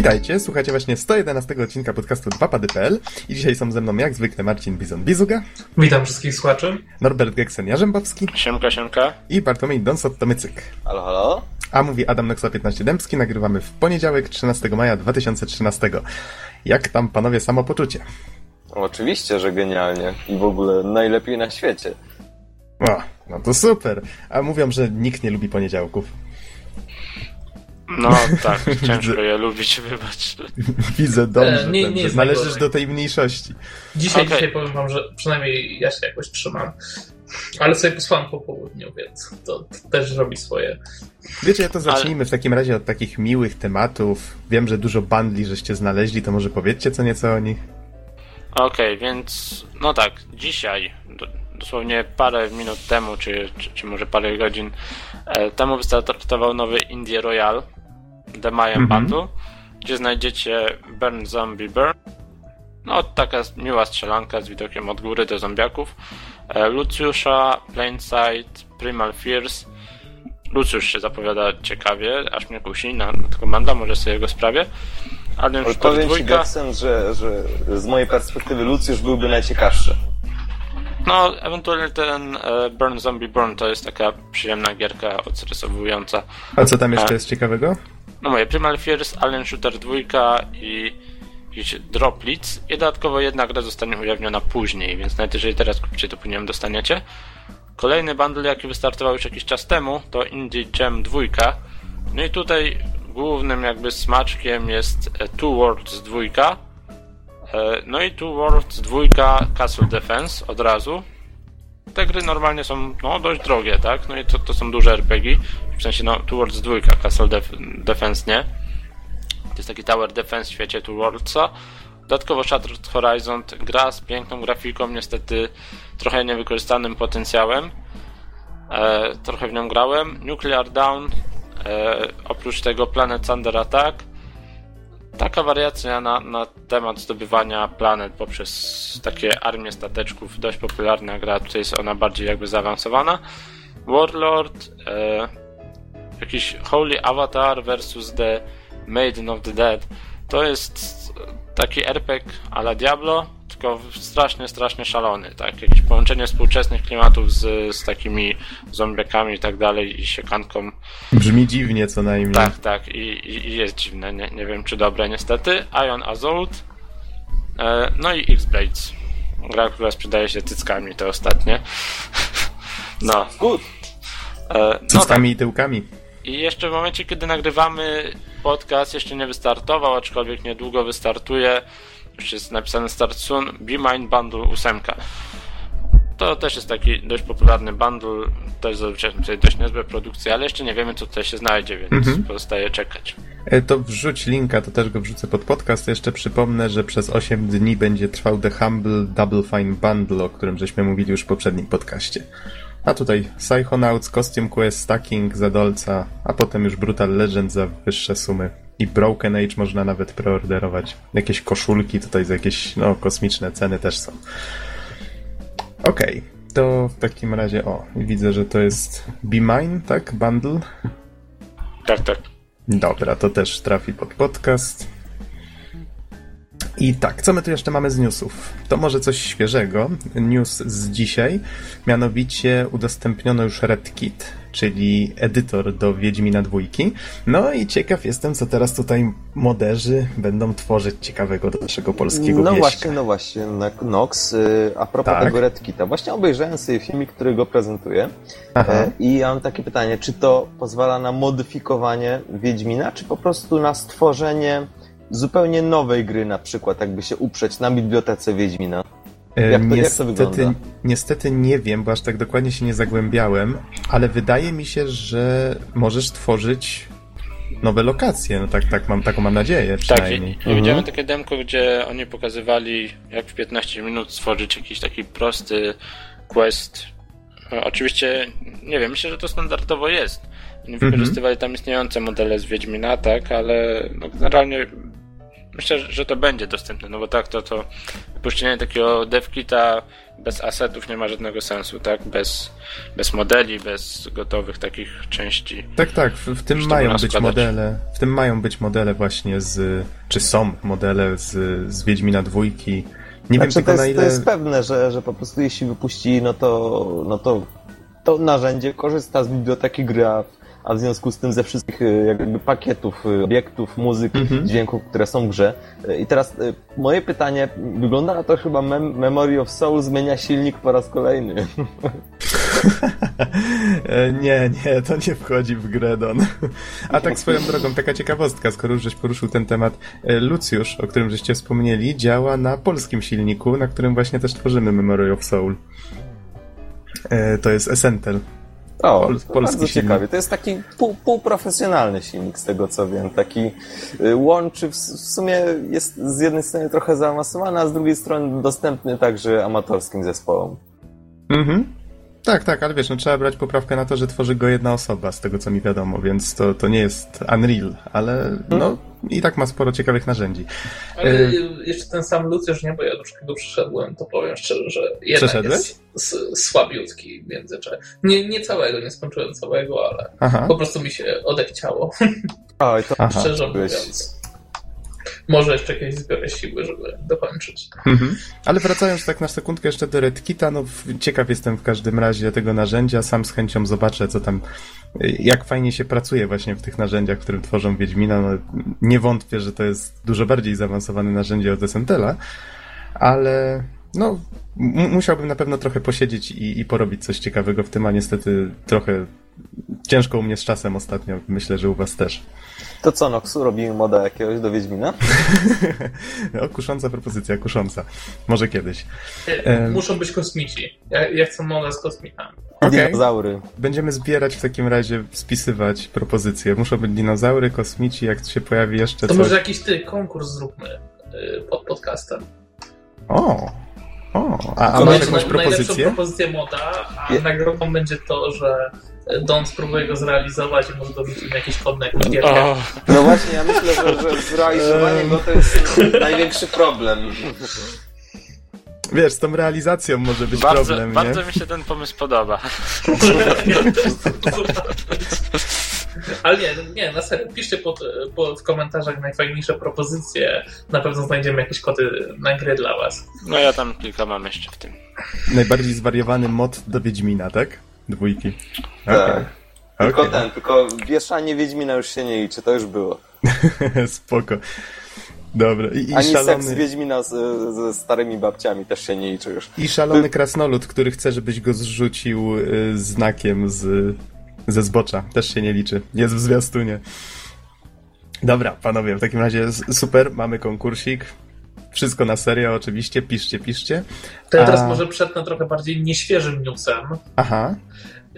Witajcie, słuchacie właśnie 111 odcinka podcastu 2pady.pl i dzisiaj są ze mną jak zwykle Marcin Bizon-Bizuga. Witam wszystkich słuchaczy. Norbert Geksen-Jarzębowski. Siemka, siemka. I Bartłomiej Donsot-Tomycyk. Halo, halo. A mówi Adam Noxa 15 Dębski, nagrywamy w poniedziałek 13 maja 2013. Jak tam panowie samopoczucie? Oczywiście, że genialnie i w ogóle najlepiej na świecie. O, no to super. A mówią, że nikt nie lubi poniedziałków. No tak, ciężko je lubić, wybacz. Widzę dobrze, E, nie- nie że jest należysz najgorzej. do tej mniejszości. Dzisiaj, Okej. dzisiaj powiem wam, że przynajmniej ja się jakoś trzymam. Ale sobie posłałem po południu, więc to, to też robi swoje. Wiecie, to zacznijmy w takim razie od takich miłych tematów. Wiem, że dużo bandli żeście znaleźli, to może powiedzcie co nieco o nich. Okej, więc no tak, dzisiaj, do, dosłownie parę minut temu, czy, czy, czy może parę godzin e, temu wystartował nowy Indie Royal The Mayan Mhm. Battle, gdzie znajdziecie Burn Zombie Burn. No, taka miła strzelanka z widokiem od góry do zombiaków. E, Luciusza, Plainsight, Primal Fears. Luciusz się zapowiada ciekawie, aż mnie kusi na, na komanda, może sobie go sprawię. Ale Ale powiem ci, że, że z mojej perspektywy Lucjusz byłby najciekawszy. No, ewentualnie ten e, Burn Zombie Burn to jest taka przyjemna gierka odsrysowująca. A co tam jeszcze A. jest ciekawego? No moje Primal Fears, Alien Shooter 2 i jakiś Droplitz i dodatkowo jedna gra zostanie ujawniona później, więc nawet jeżeli teraz kupicie, to później ją dostaniecie. Kolejny bundle, jaki wystartował już jakiś czas temu, to Indie Jam 2. No i tutaj głównym jakby smaczkiem jest e, Two Worlds 2. E, No i Two Worlds 2 Castle Defense od razu. Te gry normalnie są no, dość drogie, tak? No i to, to są duże RPG. W sensie, no, Two Worlds 2, Castle Def- Defense nie. To jest taki Tower Defense w świecie Two Worldsa. Dodatkowo Shattered Horizon, gra z piękną grafiką, niestety trochę niewykorzystanym potencjałem. E, trochę w nią grałem. Nuclear Down, e, oprócz tego Planet Thunder Attack. Taka wariacja na, na temat zdobywania planet poprzez takie armie stateczków, dość popularna gra, tutaj jest ona bardziej jakby zaawansowana. Warlord, e, jakiś Holy Avatar versus the Maiden of the Dead. To jest taki RPG a la Diablo, tylko strasznie, strasznie szalony, tak? Jakieś połączenie współczesnych klimatów z, z takimi zombiakami i tak dalej i siekanką Brzmi dziwnie co najmniej. tak, tak, i, i, i jest dziwne, nie, nie wiem czy dobre niestety. Ion Assault, e, no i X-Blades. Gra, która sprzedaje się cyckami, te ostatnie. No, Good. e, no tak. I tyłkami. I jeszcze w momencie, kiedy nagrywamy podcast, jeszcze nie wystartował, aczkolwiek niedługo wystartuje. Jest napisany Start Soon, Be Mine Bundle 8. To też jest taki dość popularny bundle, też zazwyczaj tutaj dość niezłe produkcje, ale jeszcze nie wiemy, co tutaj się znajdzie, więc Mhm. pozostaje czekać. E, To wrzuć linka, to też go wrzucę pod podcast. Jeszcze przypomnę, że przez 8 dni będzie trwał The Humble Double Fine Bundle, o którym żeśmy mówili już w poprzednim podcaście. A tutaj Psychonauts, Costume Quest, Stacking za dolca, a potem już Brutal Legend za wyższe sumy. I Broken Age można nawet preorderować. Jakieś koszulki tutaj za jakieś no, kosmiczne ceny też są. Okej, to w takim razie o, widzę, że to jest Be Mine, tak? Bundle? Tak, tak. Dobra, to też trafi pod podcast. I tak, co my tu jeszcze mamy z newsów? To może coś świeżego. News z dzisiaj. Mianowicie udostępniono już RedKit, czyli edytor do Wiedźmina dwójki. No i ciekaw jestem, co teraz tutaj moderzy będą tworzyć ciekawego do naszego polskiego No wieścia. właśnie, no właśnie, na- Nox, y, a propos Tak. tego Redkita. Właśnie obejrzałem sobie filmik, który go prezentuje Aha. e, i ja mam takie pytanie, czy to pozwala na modyfikowanie Wiedźmina, czy po prostu na stworzenie zupełnie nowej gry, na przykład jakby się uprzeć na bibliotece Wiedźmina? E, Jak to- jak to niestety, wygląda? niestety nie wiem, bo aż tak dokładnie się nie zagłębiałem, ale wydaje mi się, że możesz tworzyć nowe lokacje. No tak, tak mam, taką mam nadzieję Tak, ja, przynajmniej. ja widziałem takie demko, gdzie oni pokazywali, jak w 15 minut stworzyć jakiś taki prosty quest. E, Oczywiście, nie wiem, myślę, że to standardowo jest. Oni Mhm. wykorzystywali tam istniejące modele z Wiedźmina, tak, ale no, generalnie Myślę, że to będzie dostępne, no bo tak to, to wypuszczenie takiego devkita bez asetów nie ma żadnego sensu, tak? Bez, bez modeli, bez gotowych takich części. Tak, tak, w, w tym mają być składać. modele, w tym mają być modele właśnie z, czy są modele z, z Wiedźmina dwójki. Nie wiem Znaczy, tylko to, na jest, ile... to jest pewne, że, że po prostu jeśli wypuści, no to, no to to narzędzie korzysta z biblioteki gry, a, a w związku z tym ze wszystkich y, jakby pakietów, y, obiektów, muzyk, Mhm. dźwięków, które są w grze. Y, I teraz moje pytanie, wygląda na to chyba Mem Memory of Soul zmienia silnik po raz kolejny. Nie, nie, to nie wchodzi w grę, Don. A tak swoją drogą, taka ciekawostka, skoro już żeś poruszył ten temat. Lucjusz, o którym żeście wspomnieli, działa na polskim silniku, na którym właśnie też tworzymy Memory of Soul. To jest Essentel. O, Pol- polski bardzo silnik. ciekawie. To jest taki pół, półprofesjonalny silnik, z tego co wiem. Taki y, łączy, w, w sumie jest z jednej strony trochę zaawansowany, a z drugiej strony dostępny także amatorskim zespołom. Mhm. Tak, tak, ale wiesz, no trzeba brać poprawkę na to, że tworzy go jedna osoba, z tego co mi wiadomo, więc to, to nie jest Unreal, ale no i tak ma sporo ciekawych narzędzi. Ale Y- jeszcze ten sam Lucjusz, nie, bo ja do wszystkiego przyszedłem, to powiem szczerze, że jednak Przeszedłeś? jest s- słabiutki w międzyczasie. Nie, nie całego, nie skończyłem całego, ale Aha, po prostu mi się odechciało, Oj, to aha. szczerze mówiąc. Może jeszcze kiedyś zbiorę siły, żeby dokończyć. Mhm. Ale wracając tak na sekundkę jeszcze do RedKita, no ciekaw jestem w każdym razie tego narzędzia, sam z chęcią zobaczę, co tam, y, jak fajnie się pracuje właśnie w tych narzędziach, w którym tworzą Wiedźmina. No, nie wątpię, że to jest dużo bardziej zaawansowane narzędzie od Essentela, ale no, musiałbym na pewno trochę posiedzieć i, i porobić coś ciekawego w tym, a niestety trochę ciężko u mnie z czasem ostatnio, myślę, że u was też. To co, Noxu, robimy moda jakiegoś do Wiedźmina? o, kusząca propozycja, kusząca. Może kiedyś. E, Em. Muszą być kosmici. Ja, ja chcę modę z kosmitami. Okej. Dinozaury. Będziemy zbierać w takim razie, spisywać propozycje. Muszą być dinozaury, kosmici, jak się pojawi jeszcze To coś. może jakiś ty konkurs zróbmy y, pod podcastem. O! O! A, a masz jakąś propozycję? Najlepszą propozycję moda, a Je- nagrodą będzie to, że Don spróbuje go zrealizować i może dorzucić na jakiś kod na jakąś gierkę. O, No właśnie, ja myślę, że, że zrealizowanie go to jest największy problem. Wiesz, z tą realizacją może być bardzo, problem, bardzo nie? mi się ten pomysł podoba. Ale nie, nie, na serio, piszcie pod, pod w komentarzach najfajniejsze propozycje. Na pewno znajdziemy jakieś kody na gry dla was. No ja tam kilka mam jeszcze w tym. Najbardziej zwariowany mod do Wiedźmina, tak? Dwójki. Tak. Okej. Tylko ten, tylko wieszanie Wiedźmina już się nie liczy, to już było. Spoko. Dobra. I, i Ani seks szalony, Wiedźmina z, ze starymi babciami też się nie liczy już. I szalony krasnolud, który chce, żebyś go zrzucił y, znakiem z, ze zbocza. Też się nie liczy. Jest w zwiastunie. Dobra, panowie, w takim razie super, mamy konkursik. Wszystko na serio, oczywiście. Piszcie, piszcie. To ja teraz A- może przetnę trochę bardziej nieświeżym newsem. Aha,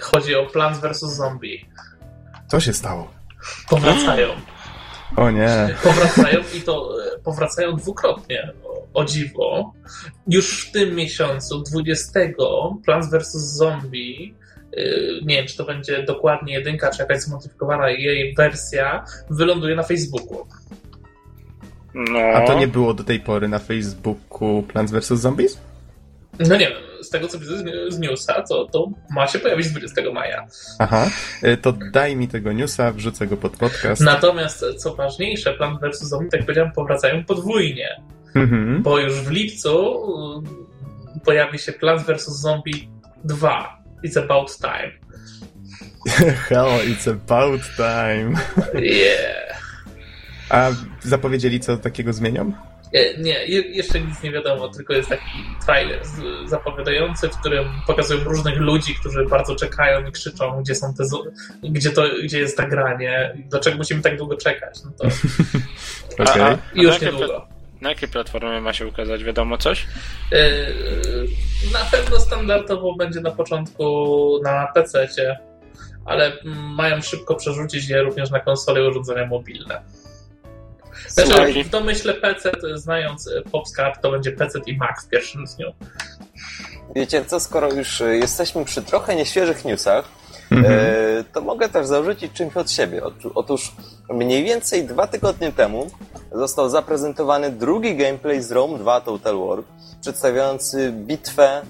Chodzi o Plants vs. Zombie. co się stało? Powracają. O nie. Powracają i to e, powracają dwukrotnie. O, o dziwo. Już w tym miesiącu, 20, Plants vs. Zombie. E, Nie wiem, czy to będzie dokładnie jedynka, czy jakaś zmodyfikowana jej wersja, wyląduje na Facebooku. No. A to nie było do tej pory na Facebooku Plants vs. Zombies? No nie wiem, z tego co widzę z- newsa, to, to ma się pojawić 20 maja. Aha. Y, To daj mi tego newsa, wrzucę go pod podcast. Natomiast co ważniejsze, Plant vs. Zombie, tak jak powiedziałem, powracają podwójnie. Mhm. Bo już w lipcu y, pojawi się Plants vs. Zombie 2. It's about time. Hell, it's about time. Yeah. A zapowiedzieli, co takiego zmienią? E, Nie, je, jeszcze nic nie wiadomo, tylko jest taki trailer zapowiadający, w którym pokazują różnych ludzi, którzy bardzo czekają i krzyczą, gdzie są te, gdzie, to, gdzie jest ta granie, dlaczego musimy tak długo czekać. No to Okej. A, a, już na, jakie niedługo. na jakiej platformie ma się ukazać? Wiadomo coś? E, Na pewno standardowo będzie na początku na PC-cie, ale mają szybko przerzucić je również na konsole i urządzenia mobilne. Znaczy, w domyśle PC, znając e, PopScap, to będzie PC i Mac w pierwszym dniu. Wiecie co, skoro już y, jesteśmy przy trochę nieświeżych newsach, Mhm. e, to mogę też zarzucić czymś od siebie. Otóż mniej więcej dwa tygodnie temu został zaprezentowany drugi gameplay z Rome 2 Total War, przedstawiający bitwę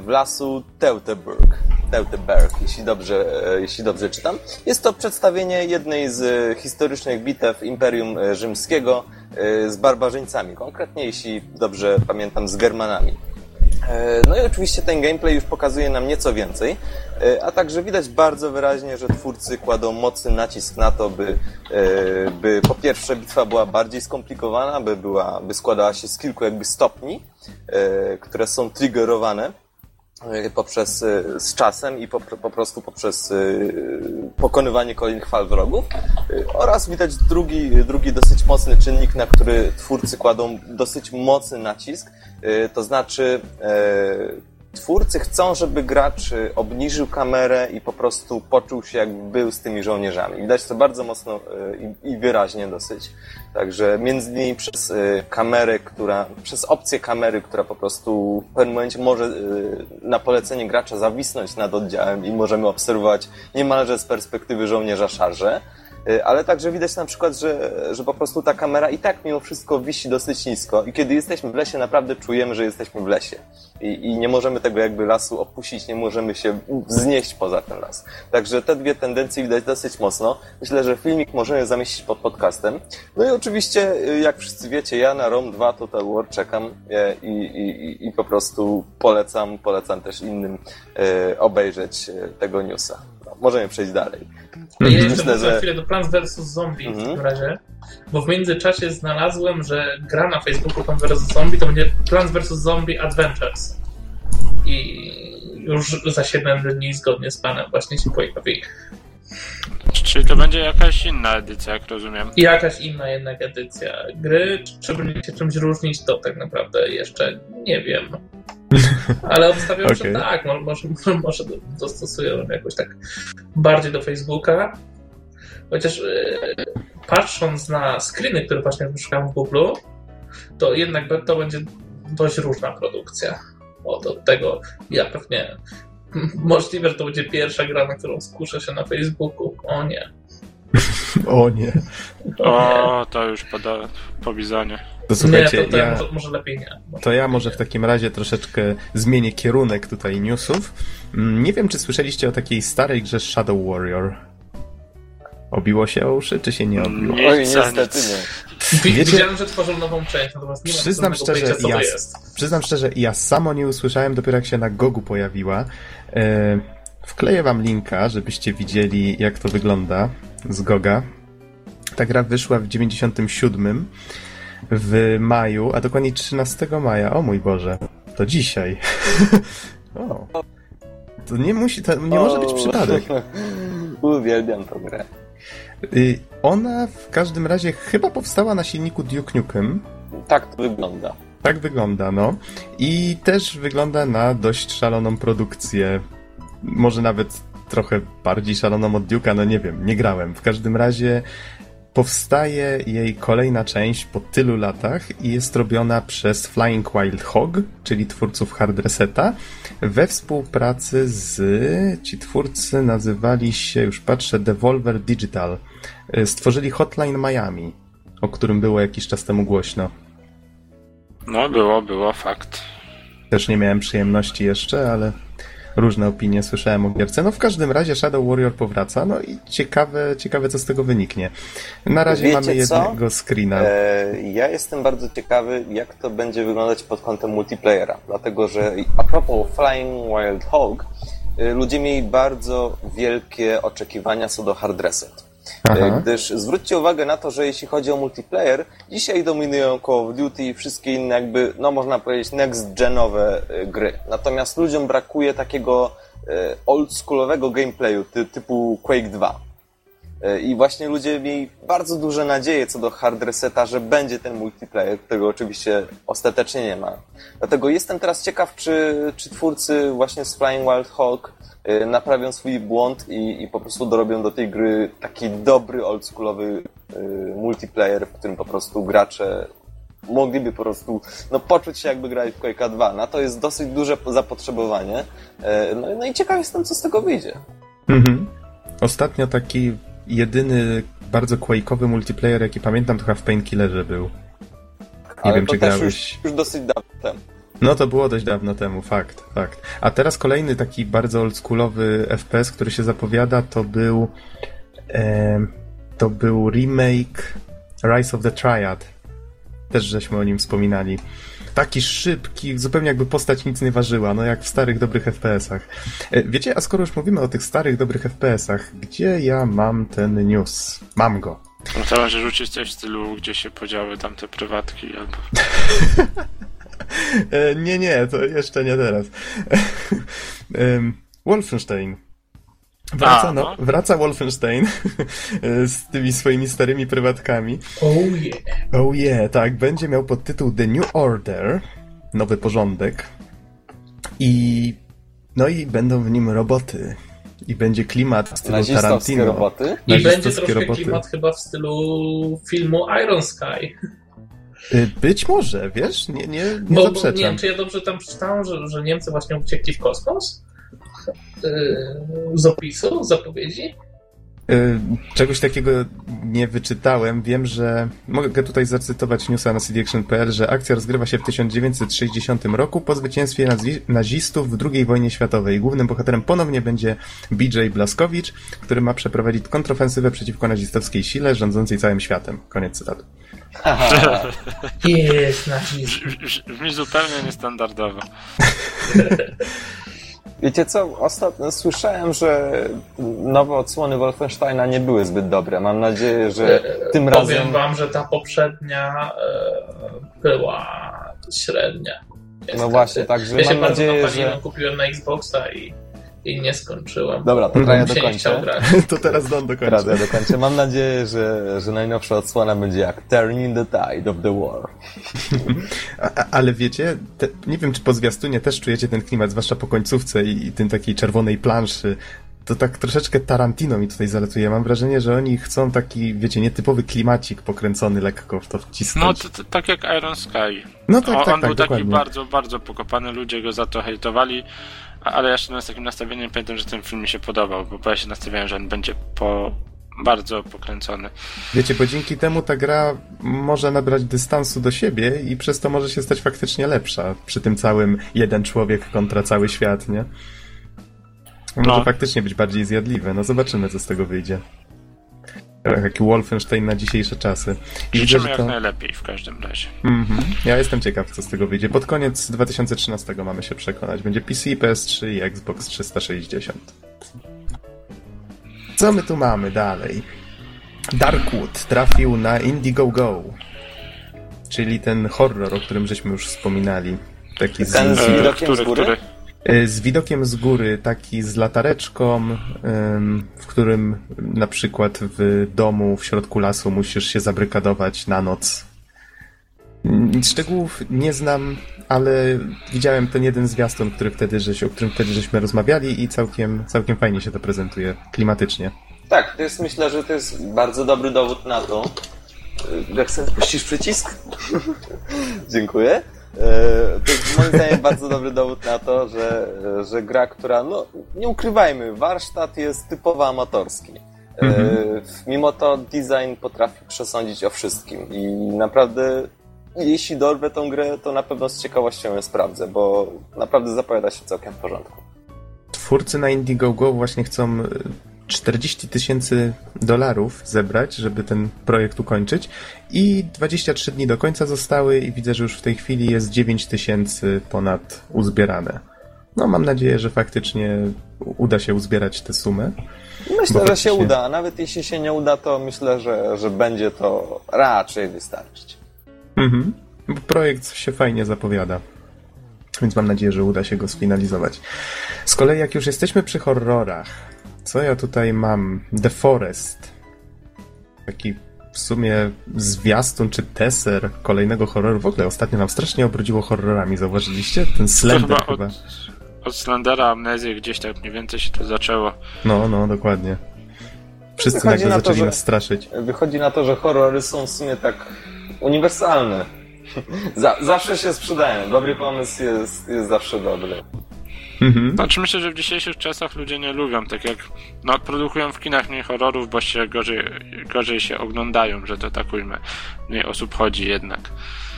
w lasu Teutoburg. Teutoburg, jeśli dobrze, jeśli dobrze czytam. Jest to przedstawienie jednej z historycznych bitew Imperium Rzymskiego z barbarzyńcami, konkretnie jeśli dobrze pamiętam z Germanami. E, no i oczywiście ten gameplay już pokazuje nam nieco więcej, e, a także widać bardzo wyraźnie, że twórcy kładą mocny nacisk na to, by, e, by po pierwsze bitwa była bardziej skomplikowana, by, była, by składała się z kilku jakby stopni, które są triggerowane poprzez z czasem i po, po prostu poprzez pokonywanie kolejnych fal wrogów oraz widać drugi, drugi dosyć mocny czynnik, na który twórcy kładą dosyć mocny nacisk, Y, to znaczy, y, twórcy chcą, żeby gracz y, obniżył kamerę i po prostu poczuł się, jakby był z tymi żołnierzami. Widać to bardzo mocno i wyraźnie dosyć. Także między innymi przez kamerę, która, przez opcję kamery, która po prostu w pewnym momencie może na polecenie gracza zawisnąć nad oddziałem i możemy obserwować niemalże z perspektywy żołnierza szarże. Y, ale także widać na przykład, że, że po prostu ta kamera i tak mimo wszystko wisi dosyć nisko i kiedy jesteśmy w lesie, naprawdę czujemy, że jesteśmy w lesie. I, I, nie możemy tego jakby lasu opuścić, nie możemy się wznieść poza ten las. Także te dwie tendencje widać dosyć mocno. Myślę, że filmik możemy zamieścić pod podcastem. No i oczywiście, y, jak wszyscy wiecie, ja na ROM 2 Total War czekam y, i, i, i po prostu polecam, polecam też innym obejrzeć tego newsa. No, możemy przejść dalej. Ja jeszcze Myślę, że... chwilę do Plants vs. Zombie w takim razie, bo w międzyczasie znalazłem, że gra na Facebooku Plants vs. Zombie to będzie Plants vs. Zombie Adventures. I już za 7 dni zgodnie z planem właśnie się pojawi. Czyli to będzie jakaś inna edycja, jak rozumiem. Jakaś inna jednak edycja gry. Czy będzie się czymś różnić, to tak naprawdę jeszcze nie wiem. Ale obstawiam, okay. że tak, może, może, dostosują jakoś tak bardziej do Facebooka. Chociaż yy, patrząc na screeny, które właśnie wyszukałem w Google, to jednak to będzie dość różna produkcja. Od, od tego ja pewnie możliwe, że to będzie pierwsza gra, na którą skuszę się na Facebooku. O nie. o nie. O, to już po, po bizonie. To słuchajcie, nie, to, to ja, może, może, lepiej nie. Może to ja może w takim razie troszeczkę zmienię kierunek tutaj newsów. Mm, nie wiem, czy słyszeliście o takiej starej grze Shadow Warrior. Obiło się o uszy, czy się nie obiło? Oj, niestety nie. Wiecie, Widziałem, że tworzą nową część, natomiast nie przyznam szczerze, ja, Przyznam szczerze, ja samo nie usłyszałem, dopiero jak się na Gogu pojawiła. E, wkleję wam linka, żebyście widzieli, jak to wygląda z Goga. Ta gra wyszła w 97 w maju, a dokładnie 13 maja. O mój Boże, to dzisiaj. o. To nie musi, to nie może być przypadek. Uwielbiam tę grę. Y, ona w każdym razie chyba powstała na silniku Duke Nukem. Tak to wygląda. Tak wygląda, no. I też wygląda na dość szaloną produkcję. Może nawet trochę bardziej szaloną od Duke'a, no nie wiem, nie grałem. W każdym razie powstaje jej kolejna część po tylu latach i jest robiona przez Flying Wild Hog, czyli twórców Hard Reseta, we współpracy z... ci twórcy nazywali się, już patrzę, Devolver Digital. Stworzyli Hotline Miami, o którym było jakiś czas temu głośno. No, było, było, fakt. Też nie miałem przyjemności jeszcze, ale różne opinie słyszałem o gierce. No w każdym razie Shadow Warrior powraca, no i ciekawe, ciekawe co z tego wyniknie. Na razie Wiecie mamy jednego co? screena. E, ja jestem bardzo ciekawy, jak to będzie wyglądać pod kątem multiplayera, dlatego że a propos Flying Wild Hog, e, ludzie mieli bardzo wielkie oczekiwania co do hard reset. Aha. Gdyż zwróćcie uwagę na to, że jeśli chodzi o multiplayer, dzisiaj dominują Call of Duty i wszystkie inne jakby, no można powiedzieć, next-genowe e, gry. Natomiast ludziom brakuje takiego e, oldschoolowego gameplayu ty, typu Quake 2. E, I właśnie ludzie mieli bardzo duże nadzieje co do hard reseta, że będzie ten multiplayer, którego oczywiście ostatecznie nie ma. Dlatego jestem teraz ciekaw, czy, czy twórcy właśnie z Flying Wild Hawk Y, naprawią swój błąd i, i po prostu dorobią do tej gry taki dobry, oldschoolowy y, multiplayer, w którym po prostu gracze mogliby po prostu no, poczuć się jakby grali w Quake 2. Na to jest dosyć duże zapotrzebowanie. No, no i ciekaw jestem, co z tego wyjdzie. Mhm. Ostatnio taki jedyny bardzo quake'owy multiplayer, jaki pamiętam, to chyba w Painkillerze był. Nie Ale wiem, czy grałeś. Już, już dosyć dawno temu. No to było dość dawno temu, fakt, fakt. A teraz kolejny taki bardzo oldschoolowy FPS, który się zapowiada, to był e, to był remake Rise of the Triad. Też żeśmy o nim wspominali. Taki szybki, zupełnie jakby postać nic nie ważyła, no jak w starych, dobrych FPS-ach. E, wiecie, a skoro już mówimy o tych starych, dobrych FPS-ach, gdzie ja mam ten news? Mam go. No to może rzucić coś w stylu, gdzie się podziały tamte prywatki, albo... E, nie, nie, to jeszcze nie teraz. Wolfenstein. Wraca, A, no, no. wraca Wolfenstein z tymi swoimi starymi prywatkami. Oh yeah. Oh yeah, tak, będzie miał podtytuł The New Order, nowy porządek. I no i będą w nim roboty. I będzie klimat w stylu Tarantino. roboty. I będzie troszkę roboty. klimat chyba w stylu filmu Iron Sky. Y, Być może, wiesz? Nie, nie, nie Bo, bo nie zaprzeczam. wiem, czy ja dobrze tam przeczytałem, że, że Niemcy właśnie uciekli w kosmos? Yy, z opisu, z zapowiedzi? Y, Czegoś takiego nie wyczytałem. Wiem, że mogę tutaj zacytować newsa na cdaction.pl, że akcja rozgrywa się w 1960 roku po zwycięstwie nazi- nazistów w II wojnie światowej. Głównym bohaterem ponownie będzie BJ Blaskowicz, który ma przeprowadzić kontrofensywę przeciwko nazistowskiej sile rządzącej całym światem. Koniec cytatu. Jest nazizm. Brzmi zupełnie niestandardowo. Wiecie co, ostatnio słyszałem, że nowe odsłony Wolfensteina nie były zbyt dobre. Mam nadzieję, że tym Powiem razem... wam, że ta poprzednia e, była średnia. Niestety. No właśnie, także ja się mam bardzo nadzieję, że... kupiłem na Xboxa i, i nie skończyłem. Dobra, to teraz ja dokończę. To teraz Don dokończy. Teraz ja dokończę. Mam nadzieję, że, że najnowsza odsłona będzie jak Turning the Tide of the War. A, ale wiecie, te, nie wiem, czy po zwiastunie też czujecie ten klimat, zwłaszcza po końcówce i, i tym takiej czerwonej planszy. To tak troszeczkę Tarantino mi tutaj zalatuje. Mam wrażenie, że oni chcą taki, wiecie, nietypowy klimacik pokręcony lekko w to wcisnąć. No, to, to, tak jak Iron Sky. No tak, on tak, on tak, był taki dokładnie. bardzo, bardzo pokopany, ludzie go za to hejtowali, ale ja szedłem z takim nastawieniem, pamiętam, że ten film mi się podobał, bo ja się nastawiałem, że on będzie po bardzo pokręcony. Wiecie, bo dzięki temu ta gra może nabrać dystansu do siebie i przez to może się stać faktycznie lepsza. Przy tym całym jeden człowiek kontra cały świat, nie? Może No. faktycznie być bardziej zjadliwe. No zobaczymy, co z tego wyjdzie. Taki Wolfenstein na dzisiejsze czasy. I Życzymy jak to... najlepiej w każdym razie. Mhm. Ja jestem ciekaw, co z tego wyjdzie. Pod koniec 2013 mamy się przekonać. Będzie PC, PS3 i Xbox 360. Co my tu mamy dalej? Darkwood trafił na Indiegogo, czyli ten horror, o którym żeśmy już wspominali. Taki z, Ten z E, widokiem z góry? y, z widokiem z góry, taki z latareczką, w którym na przykład w domu w środku lasu musisz się zabrykadować na noc. Mm, Szczegółów nie znam, ale widziałem ten jeden zwiastun, który wtedy, żeś, o którym wtedy żeśmy rozmawiali i całkiem, całkiem fajnie się to prezentuje, klimatycznie. Tak, to jest, myślę, że to jest bardzo dobry dowód na to. Y, Jak sobie puścisz przycisk? Dziękuję. Y, To jest moim zdaniem bardzo dobry dowód na to, że, że gra, która, no nie ukrywajmy, warsztat jest typowo amatorski. Y, Mhm. Mimo to design potrafi przesądzić o wszystkim i naprawdę jeśli dorwę tą grę, to na pewno z ciekawością ją sprawdzę, bo naprawdę zapowiada się całkiem w porządku. Twórcy na Indiegogo właśnie chcą e, 40 tysięcy dolarów zebrać, żeby ten projekt ukończyć i 23 dni do końca zostały i widzę, że już w tej chwili jest 9 tysięcy ponad uzbierane. No mam nadzieję, że faktycznie uda się uzbierać tę sumę. Myślę, że się uda, a nawet jeśli się nie uda, to myślę, że, że będzie to raczej wystarczyć. Mhm. Projekt się fajnie zapowiada. Więc mam nadzieję, że uda się go sfinalizować. Z kolei, jak już jesteśmy przy horrorach, co ja tutaj mam? The Forest. Taki w sumie zwiastun czy teser kolejnego horroru. W ogóle ostatnio nam strasznie obrodziło horrorami, zauważyliście? Ten To Slender chyba chyba. od, od Slendera Amnezji gdzieś tak mniej więcej się to zaczęło. No, no, dokładnie. Wszyscy Wychodzi nagle na to, zaczęli że- nas straszyć. Wychodzi na to, że horrory są w sumie tak uniwersalne. Za, zawsze się sprzedają. Dobry pomysł jest, jest zawsze dobry. Mhm. Znaczy myślę, że w dzisiejszych czasach ludzie nie lubią, tak jak no, produkują w kinach mniej horrorów, bo się gorzej, gorzej się oglądają, że to tak ujmę. Mniej osób chodzi jednak.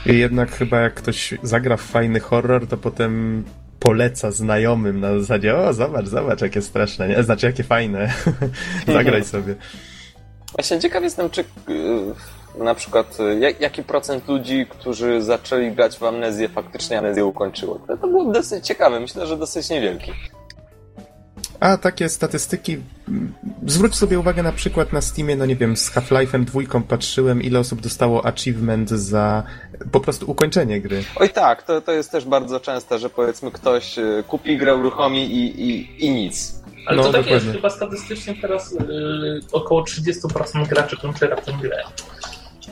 I jednak chyba jak ktoś zagra w fajny horror, to potem poleca znajomym na zasadzie, o zobacz, zobacz jakie straszne, nie? Znaczy jakie fajne. Zagraj sobie. Właśnie ciekaw jestem, czy yy, na przykład jak, jaki procent ludzi, którzy zaczęli grać w amnezję, faktycznie amnezję ukończyło. To, to było dosyć ciekawe, myślę, że dosyć niewielki. A takie statystyki, mm, zwróć sobie uwagę na przykład na Steamie, no nie wiem, z Half-Life'em dwójką patrzyłem, ile osób dostało achievement za po prostu ukończenie gry. Oj tak, to, to jest też bardzo częste, że powiedzmy ktoś yy, kupi grę, uruchomi i, i, i nic. Ale No, to tak dokładnie. jest, chyba statystycznie teraz yy, około 30% graczy kończy raptem grę.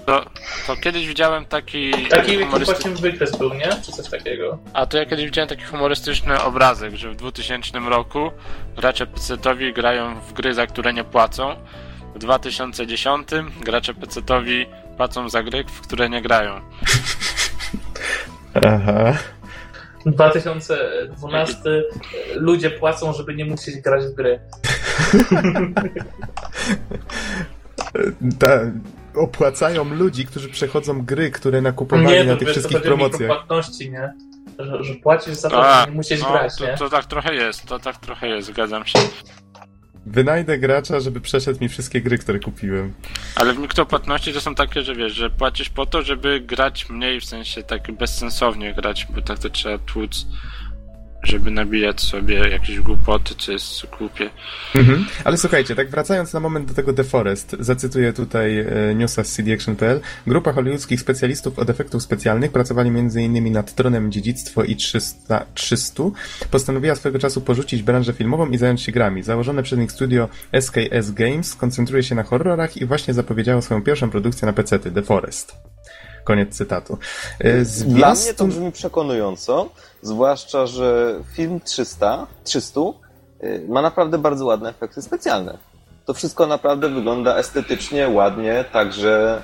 To, to kiedyś widziałem taki Taki humorysty... właśnie wykres był, nie? Czy coś takiego. A to ja kiedyś widziałem taki humorystyczny obrazek, że w 2000 roku gracze PC-towi grają w gry, za które nie płacą. W 2010 gracze PC-towi płacą za gry, w które nie grają. Aha. 2012 ludzie płacą, żeby nie musieć grać w gry. Ta, opłacają ludzi, którzy przechodzą gry, które nakupowali Nie, na to tych wiesz, to wszystkich chodzi o promocjach. mikropłatności, nie? Że, że płacisz za to, A, żeby nie musieć no, grać, to, nie? to tak trochę jest, to tak trochę jest, zgadzam się. Wynajdę gracza, żeby przeszedł mi wszystkie gry, które kupiłem. Ale w mikropłatności to są takie, że wiesz, że płacisz po to, żeby grać mniej, w sensie tak bezsensownie grać, bo tak to trzeba tłuc, żeby nabijać sobie jakieś głupoty, co jest głupie. Mhm. Ale słuchajcie, tak wracając na moment do tego The Forest, zacytuję tutaj e, newsa z cdaction.pl. Grupa hollywoodzkich specjalistów od efektów specjalnych pracowali m.in. nad Tronem Dziedzictwo i 300, 300. Postanowiła swego czasu porzucić branżę filmową i zająć się grami. Założone przez nich studio SKS Games koncentruje się na horrorach i właśnie zapowiedziało swoją pierwszą produkcję na PC-ty, The Forest. Koniec cytatu. E, Dla mnie to zwiastun- brzmi przekonująco, zwłaszcza, że film 300, 300 y, ma naprawdę bardzo ładne efekty specjalne. To wszystko naprawdę wygląda estetycznie, ładnie, także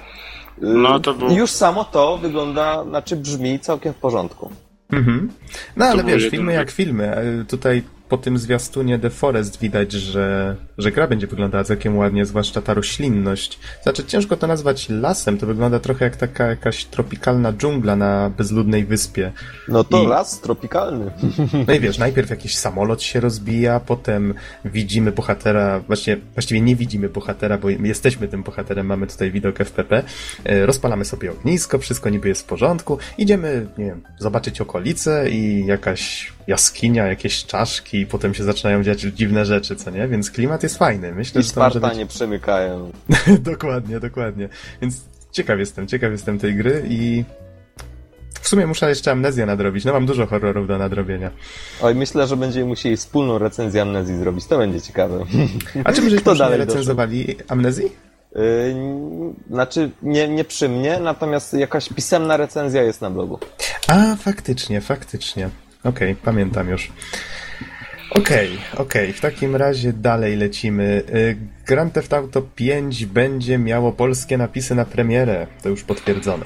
y, No, to było- już samo to wygląda, znaczy brzmi całkiem w porządku. Mhm. No ale był wiesz, filmy jak filmy. Tutaj po tym zwiastunie The Forest widać, że, że gra będzie wyglądała całkiem ładnie, zwłaszcza ta roślinność. Znaczy ciężko to nazwać lasem, to wygląda trochę jak taka jakaś tropikalna dżungla na bezludnej wyspie. No to I- las tropikalny. No i wiesz, najpierw jakiś samolot się rozbija, potem widzimy bohatera, właśnie, właściwie nie widzimy bohatera, bo jesteśmy tym bohaterem, mamy tutaj widok FPP, e, rozpalamy sobie ognisko, wszystko niby jest w porządku, idziemy, nie wiem, zobaczyć okolice i jakaś jaskinia, jakieś czaszki, i potem się zaczynają dziać dziwne rzeczy, co nie? Więc klimat jest fajny, myślę, I że to może być... Spartanie przemykają. dokładnie, dokładnie. Więc ciekaw jestem, ciekaw jestem tej gry i w sumie muszę jeszcze amnezję nadrobić, no mam dużo horrorów do nadrobienia. Oj, myślę, że będziemy musieli wspólną recenzję amnezji zrobić. To będzie ciekawe. A przy mnie dalej recenzowali amnezji? Yy, znaczy, nie, nie przy mnie, natomiast jakaś pisemna recenzja jest na blogu. A, faktycznie, faktycznie. Okej, pamiętam już. Okej, okej, w takim razie dalej lecimy. Y, Grand Theft Auto 5 będzie miało polskie napisy na premierę. To już potwierdzone.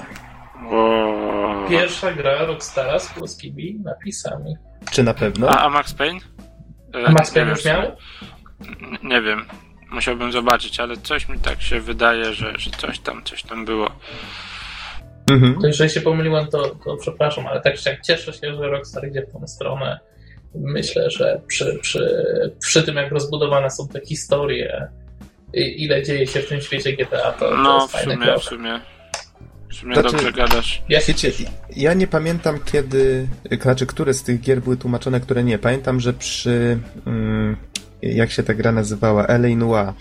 Pierwsza gra Rockstara z polskimi napisami. Czy na pewno? A, a Max Payne? A Max Payne już miał? Nie wiem. Musiałbym zobaczyć, ale coś mi tak się wydaje, że, że coś tam, coś tam było. Mhm. To jeżeli się pomyliłem, to, to przepraszam, ale tak czy jak cieszę się, że Rockstar idzie w tą stronę. Myślę, że przy, przy, przy tym, jak rozbudowane są te historie, i ile dzieje się w tym świecie GTA, to, to No, jest sumie, krok. w sumie. W sumie Znaczy- dobrze gadasz. Ja Wiecie, ja nie pamiętam kiedy, znaczy które z tych gier były tłumaczone, które nie. Pamiętam, że przy, mm, jak się ta gra nazywała, L.A. Noir,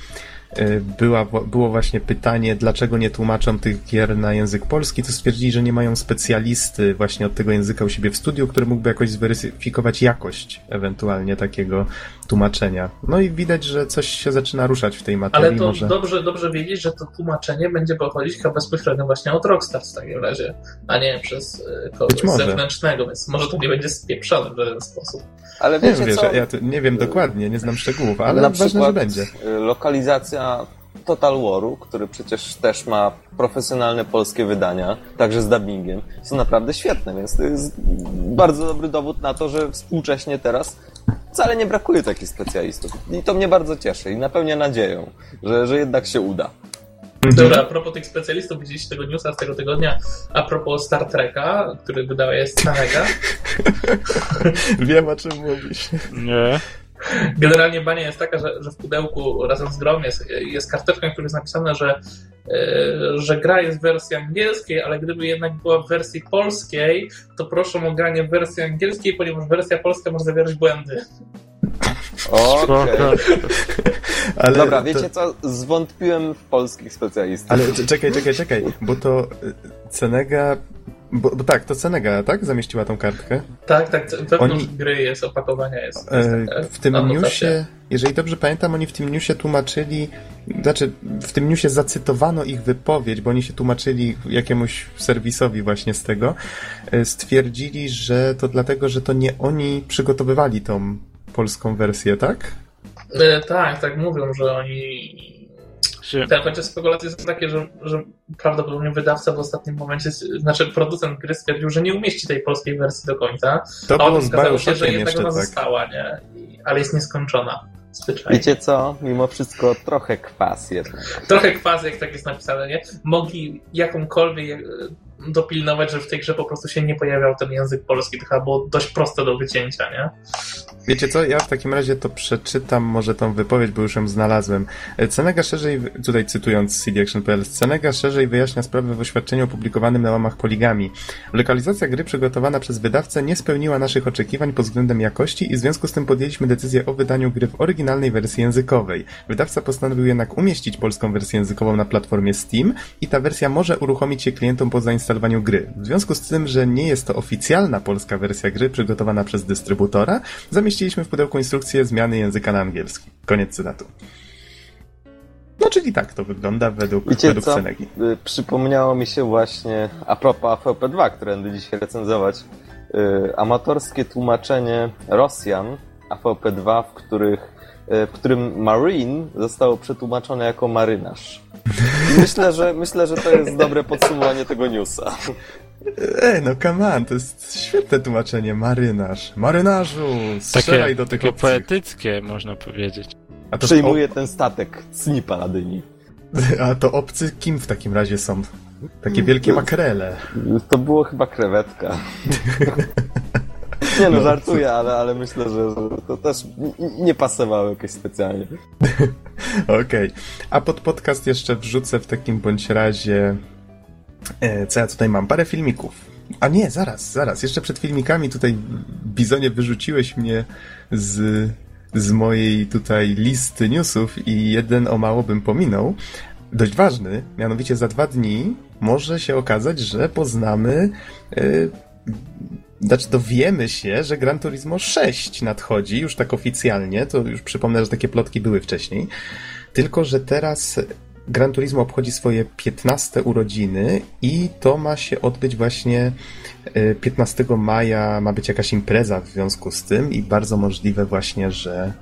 była, było właśnie pytanie, dlaczego nie tłumaczą tych gier na język polski, to stwierdzili, że nie mają specjalisty właśnie od tego języka u siebie w studiu, który mógłby jakoś zweryfikować jakość ewentualnie takiego tłumaczenia. No i widać, że coś się zaczyna ruszać w tej materii. Ale to może... dobrze, dobrze wiedzieć, że to tłumaczenie będzie pochodzić chyba bezpośrednio właśnie od Rockstar w takim razie, a nie przez e, kogoś zewnętrznego, więc może to nie będzie spieprzone w żaden sposób. Ale Nie wiecie wiem, wiesz, co? ja nie wiem dokładnie, nie znam szczegółów, ale na ważne, przykład że będzie. y, lokalizacja Total Waru, który przecież też ma profesjonalne polskie wydania, także z dubbingiem, są naprawdę świetne, więc to jest bardzo dobry dowód na to, że współcześnie teraz wcale nie brakuje takich specjalistów. I to mnie bardzo cieszy i napełnia nadzieją, że, że jednak się uda. Dobra, a propos tych specjalistów, widzieliście tego newsa z tego tygodnia, a propos Star Treka, który wydaje Stanega. Wiem o czym mówisz. Nie. Generalnie bania jest taka, że, że w pudełku razem z grą jest, jest karteczka, na której jest napisane, że, e, że gra jest w wersji angielskiej, ale gdyby jednak była w wersji polskiej, to proszę o granie w wersji angielskiej, ponieważ wersja polska może zawierać błędy. Okej. Spoko. Ale Dobra, to- wiecie co? Zwątpiłem w polskich specjalistów. Ale czekaj, czekaj, czekaj, bo to y, Cenega. Bo, bo tak, to Cenega, tak? Zamieściła tą kartkę. Tak, tak, wewnątrz Oni- gry jest, opakowania jest. E, w tym newsie, jeżeli dobrze pamiętam, oni w tym newsie tłumaczyli, znaczy w tym newsie zacytowano ich wypowiedź, bo oni się tłumaczyli jakiemuś serwisowi właśnie z tego. E, Stwierdzili, że to dlatego, że to nie oni przygotowywali tą polską wersję, tak? E, tak, tak mówią, że oni. Się- Tak, chociaż spekulacje są takie, że, że prawdopodobnie wydawca w ostatnim momencie, znaczy producent gry stwierdził, że nie umieści tej polskiej wersji do końca. To A z okazało się, że jednak jeszcze ona tak. została, nie? Ale jest nieskończona. Zwyczajnie. Wiecie co? Mimo wszystko trochę kwas jednak. Trochę kwazy, jak tak jest napisane, nie? Mogli jakąkolwiek e, dopilnować, że w tej grze po prostu się nie pojawiał ten język polski. To chyba było dość proste do wycięcia, nie? Wiecie co, ja w takim razie to przeczytam może tą wypowiedź, bo już ją znalazłem. Cenega szerzej, tutaj cytując cdaction.pl, Cenega szerzej wyjaśnia sprawę w oświadczeniu opublikowanym na łamach Poligami. Lokalizacja gry przygotowana przez wydawcę nie spełniła naszych oczekiwań pod względem jakości i w związku z tym podjęliśmy decyzję o wydaniu gry w oryginalnej wersji językowej. Wydawca postanowił jednak umieścić polską wersję językową na platformie Steam i ta wersja może uruchomić się klientom po zainstalowaniu gry. W związku z tym, że nie jest to oficjalna polska wersja gry przygotowana przez dystrybutora, zamieściliśmy w pudełku instrukcję zmiany języka na angielski. Koniec cytatu. No czyli tak to wygląda według, Wiecie według co? Cenegi. Y, Przypomniało mi się właśnie, a propos AVP2, które będę dzisiaj recenzować, y, amatorskie tłumaczenie Rosjan AVP2, w, których, y, w którym Marine zostało przetłumaczone jako marynarz. I Myślę, że myślę, że to jest dobre podsumowanie tego newsa. Ej, no come on, to jest świetne tłumaczenie. Marynarz. Marynarzu, strzelaj Takie, do tych takie obcych. poetyckie, można powiedzieć. A to, Przejmuje ten statek cni paladyni. a to obcy kim w takim razie są? Takie wielkie makrele. To było chyba krewetka. Nie no, żartuję, ale, ale myślę, że że to też nie pasowało jakoś specjalnie. Okej. A pod podcast jeszcze wrzucę w takim bądź razie. E, co ja tutaj mam? Parę filmików. A nie, zaraz, zaraz. Jeszcze przed filmikami tutaj, Bizonie, wyrzuciłeś mnie z, z mojej tutaj listy newsów i jeden o mało bym pominął. Dość ważny, mianowicie za dwa dni może się okazać, że poznamy. E, znaczy, dowiemy się, że Gran Turismo 6 nadchodzi, już tak oficjalnie. To już przypomnę, że takie plotki były wcześniej. Tylko, że teraz Gran Turismo obchodzi swoje 15 urodziny i to ma się odbyć właśnie e, 15 maja. Ma być jakaś impreza w związku z tym i bardzo możliwe właśnie, że,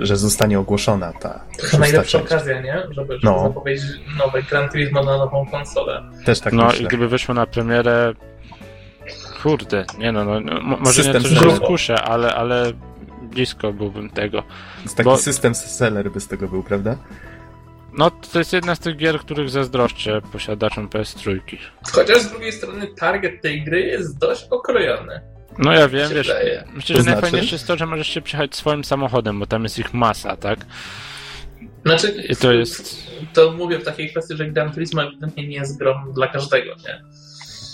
że zostanie ogłoszona ta To najlepsza część. okazja, nie? Żeby, żeby No. zapowiedzieć nowe Gran Turismo na nową konsolę. Też tak no myślę. i gdyby wyszło na premierę. Kurde, nie no, no no, mo- może System nie to, że skuszę, ale, ale blisko byłbym tego. Taki bo- system seller by z tego był, prawda? No to jest jedna z tych gier, których zazdroszczę posiadaczom PS3. Chociaż z drugiej strony target tej gry jest dość okrojony. No ja wiem, wiesz, wydaje. myślę, To że znaczy? najfajniejsze jest to, że możesz się przejechać swoim samochodem, bo tam jest ich masa, tak? Znaczy, I to jest... to mówię w takiej kwestii, że Gran Turismo ewidentnie nie jest grą dla każdego, nie?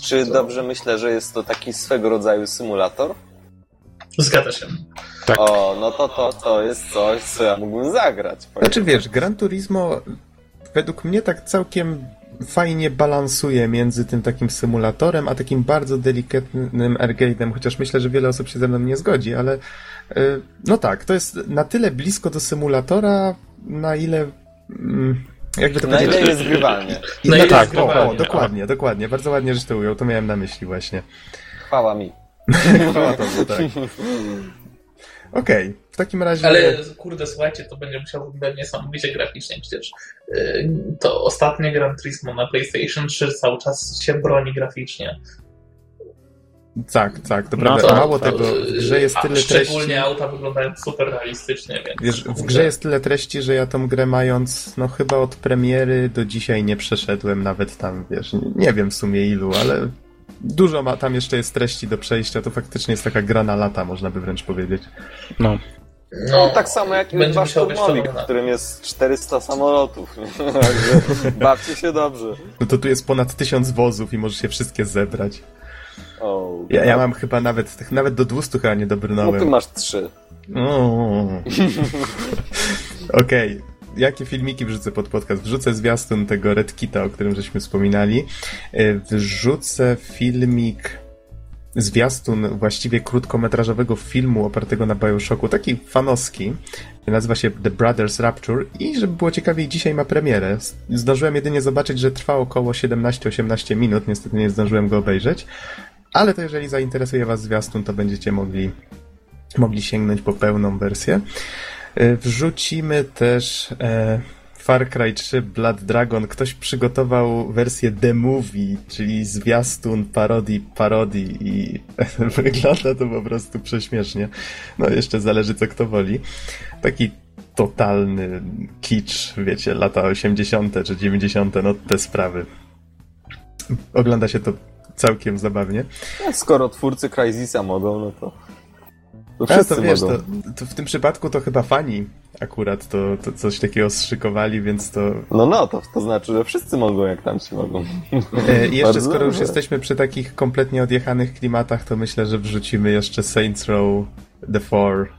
Czy dobrze myślę, że jest to taki swego rodzaju symulator? Zgadza się. Tak. O, no to to, to jest coś, co ja mógłbym zagrać. Znaczy wiesz, Gran Turismo według mnie tak całkiem fajnie balansuje między tym takim symulatorem, a takim bardzo delikatnym arcade'em, chociaż myślę, że wiele osób się ze mną nie zgodzi, ale y, no tak, to jest na tyle blisko do symulatora, na ile mm, jakby to Na ile jest grywalnie. No tak, o, o, dokładnie, dokładnie, bardzo ładnie, że to ujął, to miałem na myśli właśnie. Chwała mi. Chwała Tobie, tak. Okej, w takim razie... Ale kurde, słuchajcie, to będzie musiało wyglądać niesamowicie graficznie przecież. Yy, To ostatnie Gran Turismo na PlayStation 3 cały czas się broni graficznie. Tak, tak, to No prawda. to- Mało tego, w grze jest tyle treści. Szczególnie auta wyglądają super realistycznie, więc... Wiesz, w grze jest tyle treści, że ja tą grę mając, no chyba od premiery do dzisiaj nie przeszedłem nawet tam, wiesz, nie wiem w sumie ilu, ale dużo ma, tam jeszcze jest treści do przejścia, to faktycznie jest taka gra na lata, można by wręcz powiedzieć. No. No, tak samo jak wasz to w którym jest 400 samolotów. Także bawcie się dobrze. No to tu jest ponad tysiąc wozów i możesz je wszystkie zebrać. O, Ja, ja mam chyba nawet, nawet do 200 chyba nie No ty dobrnąłem. masz trzy. O. Okej. Jakie filmiki wrzucę pod podcast? Wrzucę zwiastun tego Red Kita, o którym żeśmy wspominali. E, Wrzucę filmik, zwiastun właściwie krótkometrażowego filmu opartego na Bioshocku, taki fanowski. Nazywa się The Brothers Rapture i żeby było ciekawiej, dzisiaj ma premierę. Zdążyłem jedynie zobaczyć, że trwa około 17-18 minut, niestety nie zdążyłem go obejrzeć. Ale to jeżeli zainteresuje Was zwiastun, to będziecie mogli mogli sięgnąć po pełną wersję. E, Wrzucimy też e, Far Cry 3 Blood Dragon. Ktoś przygotował wersję The Movie, czyli zwiastun parodii parodii i wygląda to po prostu prześmiesznie. No jeszcze zależy co kto woli. Taki totalny kicz, wiecie, lata 80. czy 90. no te sprawy. Ogląda się to całkiem zabawnie. No, skoro twórcy Crysisa mogą, no to... To wszyscy to wiesz, to, to w tym przypadku to chyba fani akurat to, to coś takiego zszykowali, więc to... No no, to, to znaczy, że wszyscy mogą, jak tam ci mogą. E, jeszcze Bardzo skoro już dobrze. jesteśmy przy takich kompletnie odjechanych klimatach, to myślę, że wrzucimy jeszcze Saints Row The Four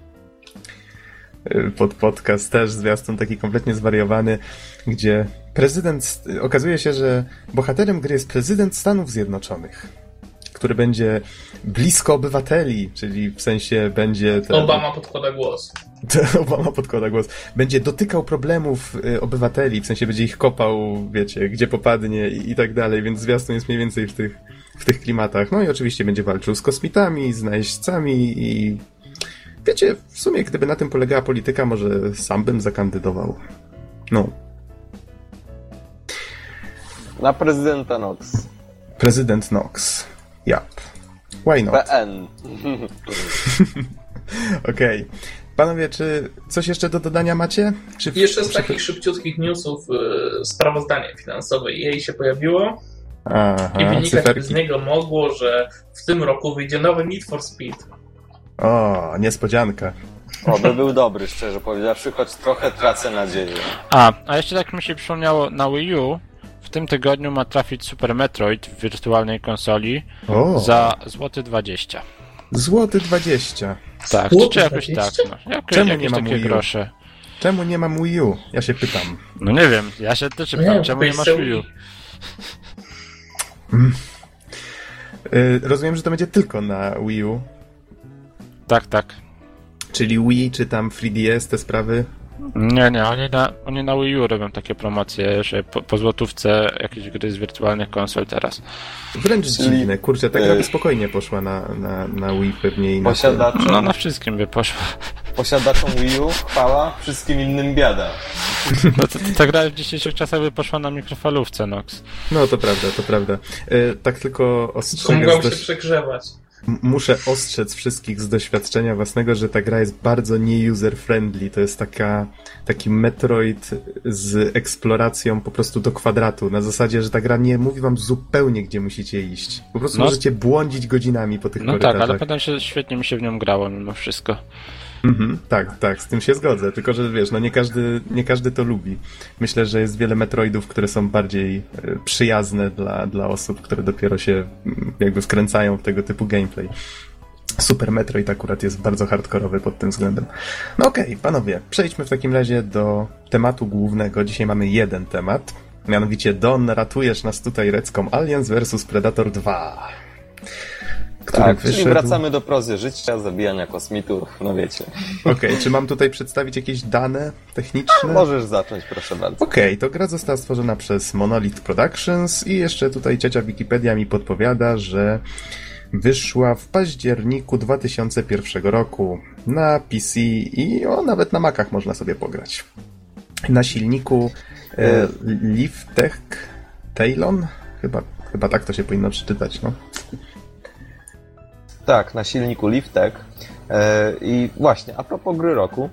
e, pod podcast. Też zwiastun taki kompletnie zwariowany, gdzie prezydent... Okazuje się, że bohaterem gry jest prezydent Stanów Zjednoczonych który będzie blisko obywateli, czyli w sensie będzie... Ten... Obama podkłada głos. Obama podkłada głos. Będzie dotykał problemów y, obywateli, w sensie będzie ich kopał, wiecie, gdzie popadnie i, i tak dalej, więc zwiastun jest mniej więcej w tych, w tych klimatach. No i oczywiście będzie walczył z kosmitami, z najeźdźcami i wiecie, w sumie gdyby na tym polegała polityka, może sam bym zakandydował. No, Na prezydenta Nox. prezydent Knox. Yep. Why not? PN. Okej. Panowie, czy coś jeszcze do dodania macie? Czy jeszcze z takich szybciutkich newsów y, sprawozdanie finansowe jej się pojawiło Aha, i wynikać cyferki. z niego mogło, że w tym roku wyjdzie nowy Need for Speed. O, niespodzianka. O, by był dobry, szczerze powiedziawszy, choć trochę tracę nadzieję. A, a jeszcze tak mi się przypomniało, na Wii U w tym tygodniu ma trafić Super Metroid w wirtualnej konsoli O, za złoty 20. złoty 20. Tak, Złoty czy jakoś 20? tak. No, jakoś, Czemu nie ma takie grosze. Czemu nie mam Wii U? Ja się pytam. No nie wiem, ja się też Nie, pytam, czemu nie masz Wii U? Y, rozumiem, że to będzie tylko na Wii U, Tak, tak. czyli Wii czy tam 3DS, te sprawy. Nie, nie, oni na, oni na Wii U robią takie promocje, że po, po złotówce jakieś gry z wirtualnych konsol teraz. Wręcz Czyli, dziwne. Kurczę, ta gra by spokojnie poszła na, na, na Wii pewnie i na... Posiadaczom, No na wszystkim by poszło. posiadaczom Wii U chwała, wszystkim innym biada. No to, ta gra w dzisiejszych czasach by poszła na mikrofalówce, Nox. No to prawda, to prawda. Y, tak tylko To ostrzegam... mogło z się dość... przegrzewać. Muszę ostrzec wszystkich z doświadczenia własnego, że ta gra jest bardzo nie-user-friendly. To jest taka, taki Metroid z eksploracją po prostu do kwadratu. Na zasadzie, że ta gra nie mówi wam zupełnie, gdzie musicie iść. Po prostu No. możecie błądzić godzinami po tych No tak, korytarzach. ale potem się świetnie mi się w nią grało mimo wszystko. Mhm, tak, tak, z tym się zgodzę. Tylko, że wiesz, no nie każdy, nie każdy to lubi. Myślę, że jest wiele Metroidów, które są bardziej e, przyjazne dla, dla osób, które dopiero się mm, jakby wkręcają w tego typu gameplay. Super Metroid akurat jest bardzo hardkorowy pod tym względem. No okej, panowie, przejdźmy w takim razie do tematu głównego. Dzisiaj mamy jeden temat. Mianowicie Don, ratujesz nas tutaj recką Aliens vs Predator 2. Który Tak, czyli wyszedł... wracamy do prozy życia, zabijania kosmitów, no wiecie. Okej, czy mam tutaj przedstawić jakieś dane techniczne? Możesz zacząć, proszę bardzo. Okej, to gra została stworzona przez Monolith Productions i jeszcze tutaj ciocia Wikipedia mi podpowiada, że wyszła w październiku 2001 roku na PC i o, nawet na Macach można sobie pograć. Na silniku e, Liftech Talon? Chyba, chyba tak to się powinno przeczytać, no. Tak, na silniku Liftek. E, I właśnie, a propos gry roku,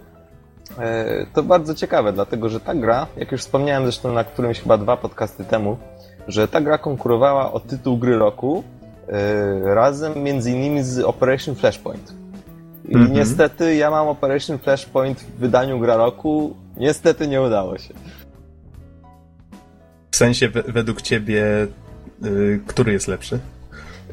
e, to bardzo ciekawe, dlatego że ta gra, jak już wspomniałem zresztą na którymś chyba dwa podcasty temu, że ta gra konkurowała o tytuł gry roku e, razem między innymi z Operation Flashpoint. I Mhm. niestety ja mam Operation Flashpoint w wydaniu gra roku. Niestety nie udało się. W sensie, we, według ciebie, y, który jest lepszy?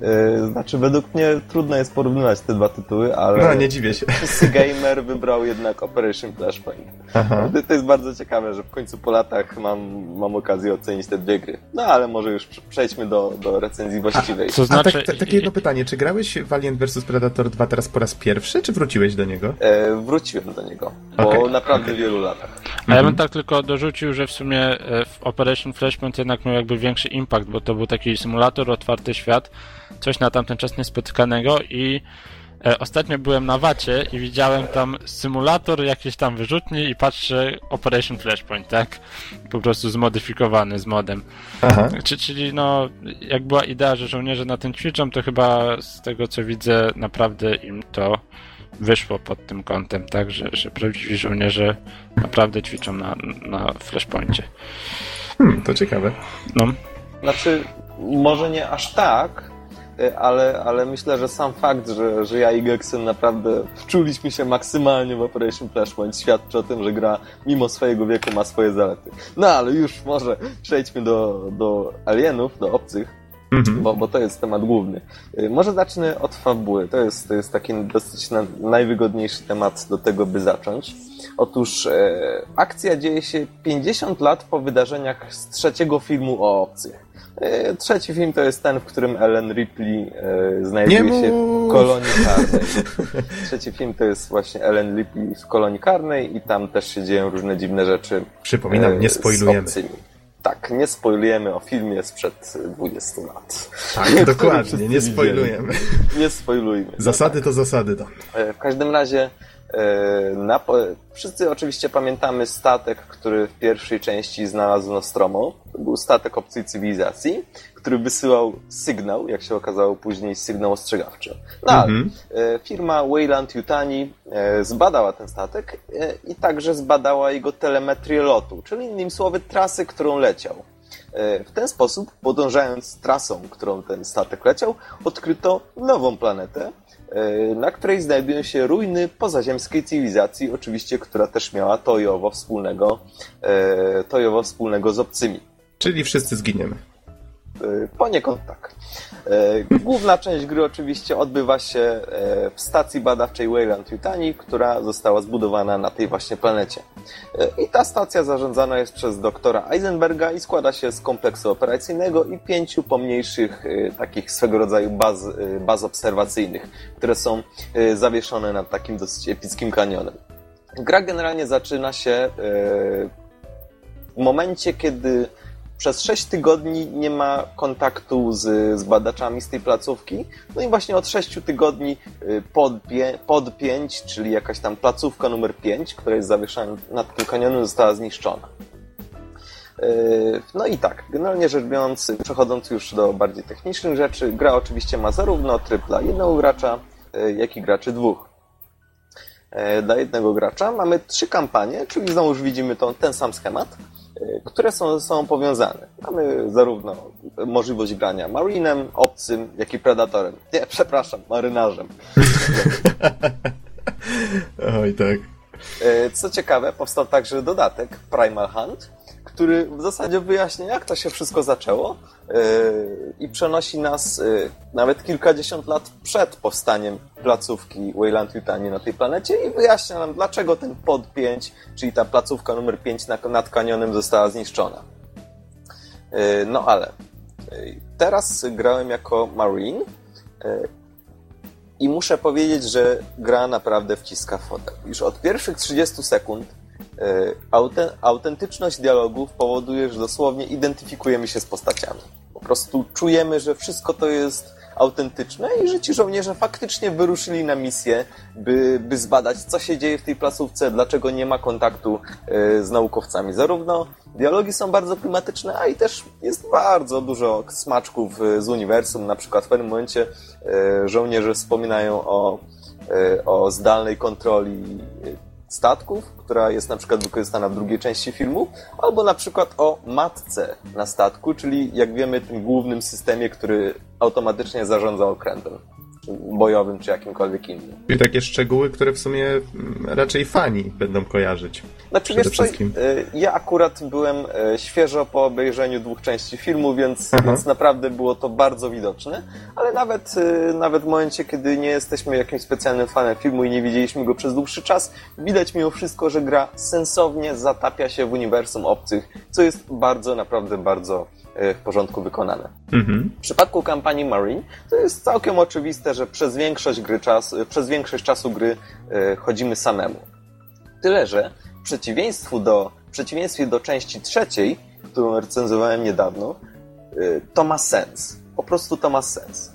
Yy, Znaczy, według mnie trudno jest porównywać te dwa tytuły, ale No, nie dziwię się. Gamer wybrał jednak Operation Flashpoint. Aha. To jest bardzo ciekawe, że w końcu po latach mam, mam okazję ocenić te dwie gry. No ale może już przejdźmy do, do recenzji właściwej. Co A znaczy... tak, tak, takie jedno pytanie, czy grałeś w Alien vs Predator 2 teraz po raz pierwszy, czy wróciłeś do niego? E, wróciłem do niego po Okej, naprawdę wielu latach. A ja bym tak tylko dorzucił, że w sumie e, w Operation Flashpoint jednak miał jakby większy impact, bo to był taki symulator, otwarty świat, coś na tamten czas niespotykanego i e, ostatnio byłem na Wacie i widziałem tam symulator jakiś tam wyrzutni i patrzę Operation Flashpoint, tak? Po prostu zmodyfikowany z modem. Aha. Czy, czyli no, jak była idea, że żołnierze na tym ćwiczą, to chyba z tego co widzę, naprawdę im to wyszło pod tym kątem, tak, że, że prawdziwi żołnierze naprawdę ćwiczą na, na Flashpoincie. Hmm, to ciekawe. No, Znaczy, może nie aż tak, ale, ale myślę, że sam fakt, że, że ja i Gexen naprawdę wczuliśmy się maksymalnie w Operation Flashpoint świadczy o tym, że gra mimo swojego wieku ma swoje zalety. No ale już może przejdźmy do, do alienów, do obcych. Mhm. bo, bo to jest temat główny. Y, Może zacznę od fabuły. To jest, to jest taki dosyć na, najwygodniejszy temat do tego, by zacząć. Otóż e, akcja dzieje się 50 lat po wydarzeniach z trzeciego filmu o obcych. E, trzeci film to jest ten, w którym Ellen Ripley e, znajduje Nie się w kolonii karnej. Trzeci film to jest właśnie Ellen Ripley w kolonii karnej i tam też się dzieją różne dziwne rzeczy. Przypominam, e, nie spoilujemy. Tak, nie spoilujemy o filmie sprzed 20 lat. Tak, dokładnie, nie spoilujemy. Nie spoilujmy. Zasady to zasady, to. E, W każdym razie na, po- wszyscy oczywiście pamiętamy statek, który w pierwszej części znalazł Nostromo. To był statek obcej cywilizacji, który wysyłał sygnał, jak się okazało później, sygnał ostrzegawczy. No Mhm. e, firma Wayland Yutani e, zbadała ten statek e, i także zbadała jego telemetrię lotu, czyli innymi słowy trasy, którą leciał. E, W ten sposób, podążając trasą, którą ten statek leciał, odkryto nową planetę, e, na której znajdują się ruiny pozaziemskiej cywilizacji, oczywiście, która też miała tojowo wspólnego, e, tojowo wspólnego z obcymi. Czyli wszyscy zginiemy. E, Poniekąd tak. E, Główna część gry oczywiście odbywa się e, w stacji badawczej Wayland Yutani, która została zbudowana na tej właśnie planecie. I ta stacja zarządzana jest przez doktora Eisenberga i składa się z kompleksu operacyjnego i pięciu pomniejszych takich swego rodzaju baz, baz obserwacyjnych, które są zawieszone nad takim dosyć epickim kanionem. Gra generalnie zaczyna się w momencie, kiedy przez 6 tygodni nie ma kontaktu z, z badaczami z tej placówki. No i właśnie od 6 tygodni y, pod, pod 5, czyli jakaś tam placówka numer 5, która jest zawieszona nad tym kanionem, została zniszczona. Y, No i tak, generalnie rzecz biorąc, przechodząc już do bardziej technicznych rzeczy, gra oczywiście ma zarówno tryb dla jednego gracza, y, jak i graczy dwóch. Dla jednego gracza mamy trzy kampanie, czyli znowu już widzimy to, ten sam schemat, które są ze sobą powiązane. Mamy zarówno możliwość grania Marinem, obcym, jak i Predatorem. Nie, przepraszam, marynarzem. Oj, tak. E, Co ciekawe, powstał także dodatek Primal Hunt, który w zasadzie wyjaśnia, jak to się wszystko zaczęło e, i przenosi nas e, nawet kilkadziesiąt lat przed powstaniem placówki Wayland Yutani na tej planecie i wyjaśnia nam, dlaczego ten pod 5, czyli ta placówka numer 5 na- nad kanionem została zniszczona. E, No ale teraz grałem jako Marine i muszę powiedzieć, że gra naprawdę wciska fotel. Już od pierwszych 30 sekund auten- autentyczność dialogów powoduje, że dosłownie identyfikujemy się z postaciami. Po prostu czujemy, że wszystko to jest autentyczne i że ci żołnierze faktycznie wyruszyli na misję, by, by zbadać, co się dzieje w tej placówce, dlaczego nie ma kontaktu e, z naukowcami. Zarówno dialogi są bardzo klimatyczne, a i też jest bardzo dużo smaczków e, z uniwersum. Na przykład w pewnym momencie e, żołnierze wspominają o, o zdalnej kontroli statków, która jest na przykład wykorzystana w drugiej części filmu, albo na przykład o matce na statku, czyli jak wiemy tym głównym systemie, który automatycznie zarządza okrętem bojowym czy jakimkolwiek innym. I takie szczegóły, które w sumie mm, raczej fani będą kojarzyć. Znaczy wiesz co, y, ja akurat byłem y, świeżo po obejrzeniu dwóch części filmu, więc, więc naprawdę było to bardzo widoczne, ale nawet, y, nawet w momencie, kiedy nie jesteśmy jakimś specjalnym fanem filmu i nie widzieliśmy go przez dłuższy czas, widać mimo wszystko, że gra sensownie zatapia się w uniwersum obcych, co jest bardzo, naprawdę bardzo w porządku wykonane. Mhm. W przypadku kampanii Marine to jest całkiem oczywiste, że przez większość, gry czas, przez większość czasu gry chodzimy samemu. Tyle, że w przeciwieństwie do, w przeciwieństwie do części trzeciej, którą recenzowałem niedawno, y, to ma sens. Po prostu to ma sens.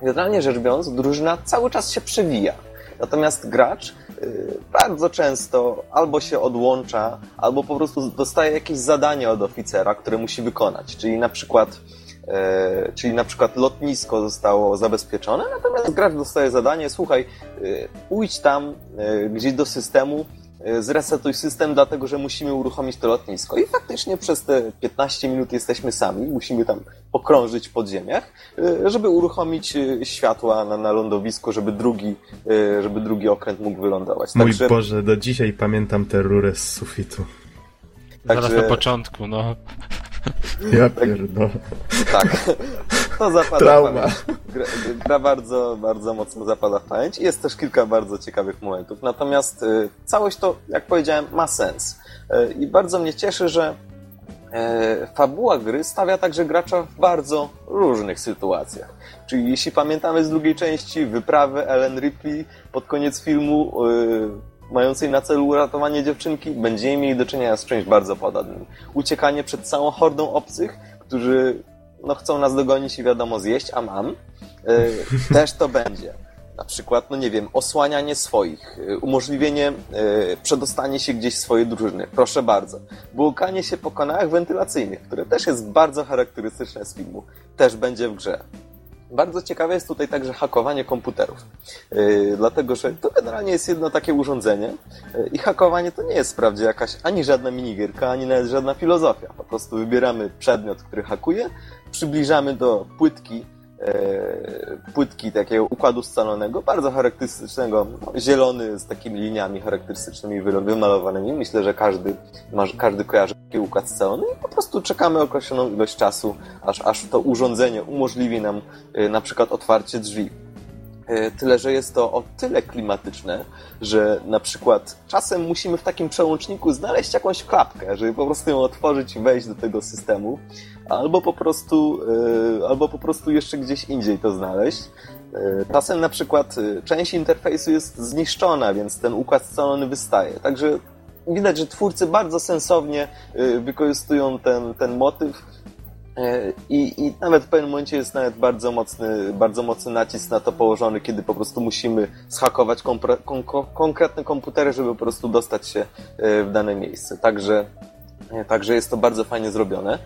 Generalnie rzecz biorąc, drużyna cały czas się przewija. Natomiast gracz y, bardzo często albo się odłącza, albo po prostu dostaje jakieś zadanie od oficera, które musi wykonać. Czyli na przykład, y, czyli na przykład lotnisko zostało zabezpieczone, natomiast gracz dostaje zadanie, słuchaj, pójdź tam gdzieś do systemu, E, zresetuj system, dlatego że musimy uruchomić to lotnisko. I faktycznie przez te 15 minut jesteśmy sami, musimy tam pokrążyć w podziemiach, e, żeby uruchomić e, światła na, na lądowisku, żeby drugi, żeby drugi okręt mógł wylądować. Mój Także... Boże, do dzisiaj pamiętam tę rurę z sufitu. Także... Zaraz na początku, no. Ja pierdolę. Tak. To zapada Trauma. Gra, gra, bardzo, bardzo mocno zapada w pamięć. Jest też kilka bardzo ciekawych momentów. Natomiast y, całość to, jak powiedziałem, ma sens. Y, I bardzo mnie cieszy, że y, fabuła gry stawia także gracza w bardzo różnych sytuacjach. Czyli jeśli pamiętamy z drugiej części wyprawę Ellen Ripley pod koniec filmu mającej na celu uratowanie dziewczynki, będziemy mieli do czynienia z czymś bardzo podobnym. Uciekanie przed całą hordą obcych, którzy no, chcą nas dogonić i wiadomo zjeść, a mam. Yy, też to będzie. Na przykład, no nie wiem, osłanianie swoich, yy, umożliwienie yy, przedostanie się gdzieś swojej drużyny. Proszę bardzo. Błukanie się po kanałach wentylacyjnych, które też jest bardzo charakterystyczne z filmu. Też będzie w grze. Bardzo ciekawe jest tutaj także hakowanie komputerów. Yy, dlatego, że to generalnie jest jedno takie urządzenie yy, i hakowanie to nie jest wprawdzie jakaś ani żadna minigierka, ani nawet żadna filozofia. Po prostu wybieramy przedmiot, który hakuje, przybliżamy do płytki płytki takiego układu scalonego, bardzo charakterystycznego, no, zielony z takimi liniami charakterystycznymi wymalowanymi. Myślę, że każdy, każdy kojarzy taki układ scalony i po prostu czekamy określoną ilość czasu, aż, aż to urządzenie umożliwi nam e, na przykład otwarcie drzwi. E, tyle, że jest to o tyle klimatyczne, że na przykład czasem musimy w takim przełączniku znaleźć jakąś klapkę, żeby po prostu ją otworzyć i wejść do tego systemu albo po prostu, e, albo po prostu jeszcze gdzieś indziej to znaleźć. E, czasem na przykład część interfejsu jest zniszczona, więc ten układ scalony wystaje. Także widać, że twórcy bardzo sensownie wykorzystują ten, ten motyw i, I nawet w pewnym momencie jest nawet bardzo mocny, bardzo mocny nacisk na to położony, kiedy po prostu musimy schakować kon, konkretne komputery, żeby po prostu dostać się w dane miejsce. Także, także jest to bardzo fajnie zrobione.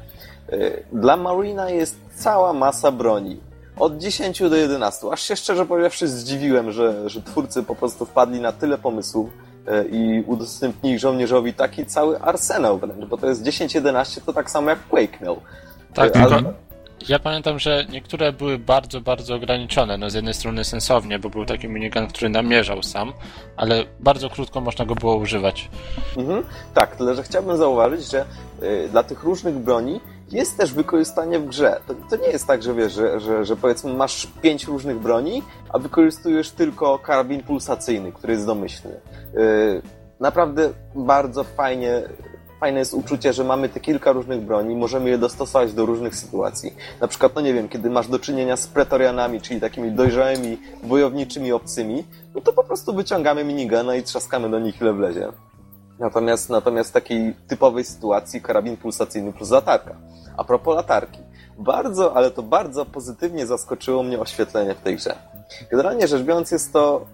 Dla Marina jest cała masa broni. Od 10 do 11. Aż się szczerze powiedziawszy zdziwiłem, że, że twórcy po prostu wpadli na tyle pomysłów i udostępnili żołnierzowi taki cały arsenał wręcz, bo to jest 10-11 to tak samo jak Quake miał. Tak, y, Ale... ja pamiętam, że niektóre były bardzo, bardzo ograniczone. No z jednej strony sensownie, bo był taki minigun, który namierzał sam, ale bardzo krótko można go było używać. Mhm, tak, tyle że chciałbym zauważyć, że y, dla tych różnych broni jest też wykorzystanie w grze. To, to nie jest tak, że wiesz, że, że, że, powiedzmy masz pięć różnych broni, a wykorzystujesz tylko karabin pulsacyjny, który jest domyślny. Yy, naprawdę bardzo fajnie, fajne jest uczucie, że mamy te kilka różnych broni, możemy je dostosować do różnych sytuacji. Na przykład, no nie wiem, kiedy masz do czynienia z pretorianami, czyli takimi dojrzałymi, wojowniczymi obcymi, no to po prostu wyciągamy minigana i trzaskamy do nich ile wlezie. Natomiast, natomiast w takiej typowej sytuacji karabin pulsacyjny plus latarka. A propos latarki. bardzo, ale to bardzo pozytywnie zaskoczyło mnie oświetlenie w tej grze. Generalnie rzecz biorąc jest to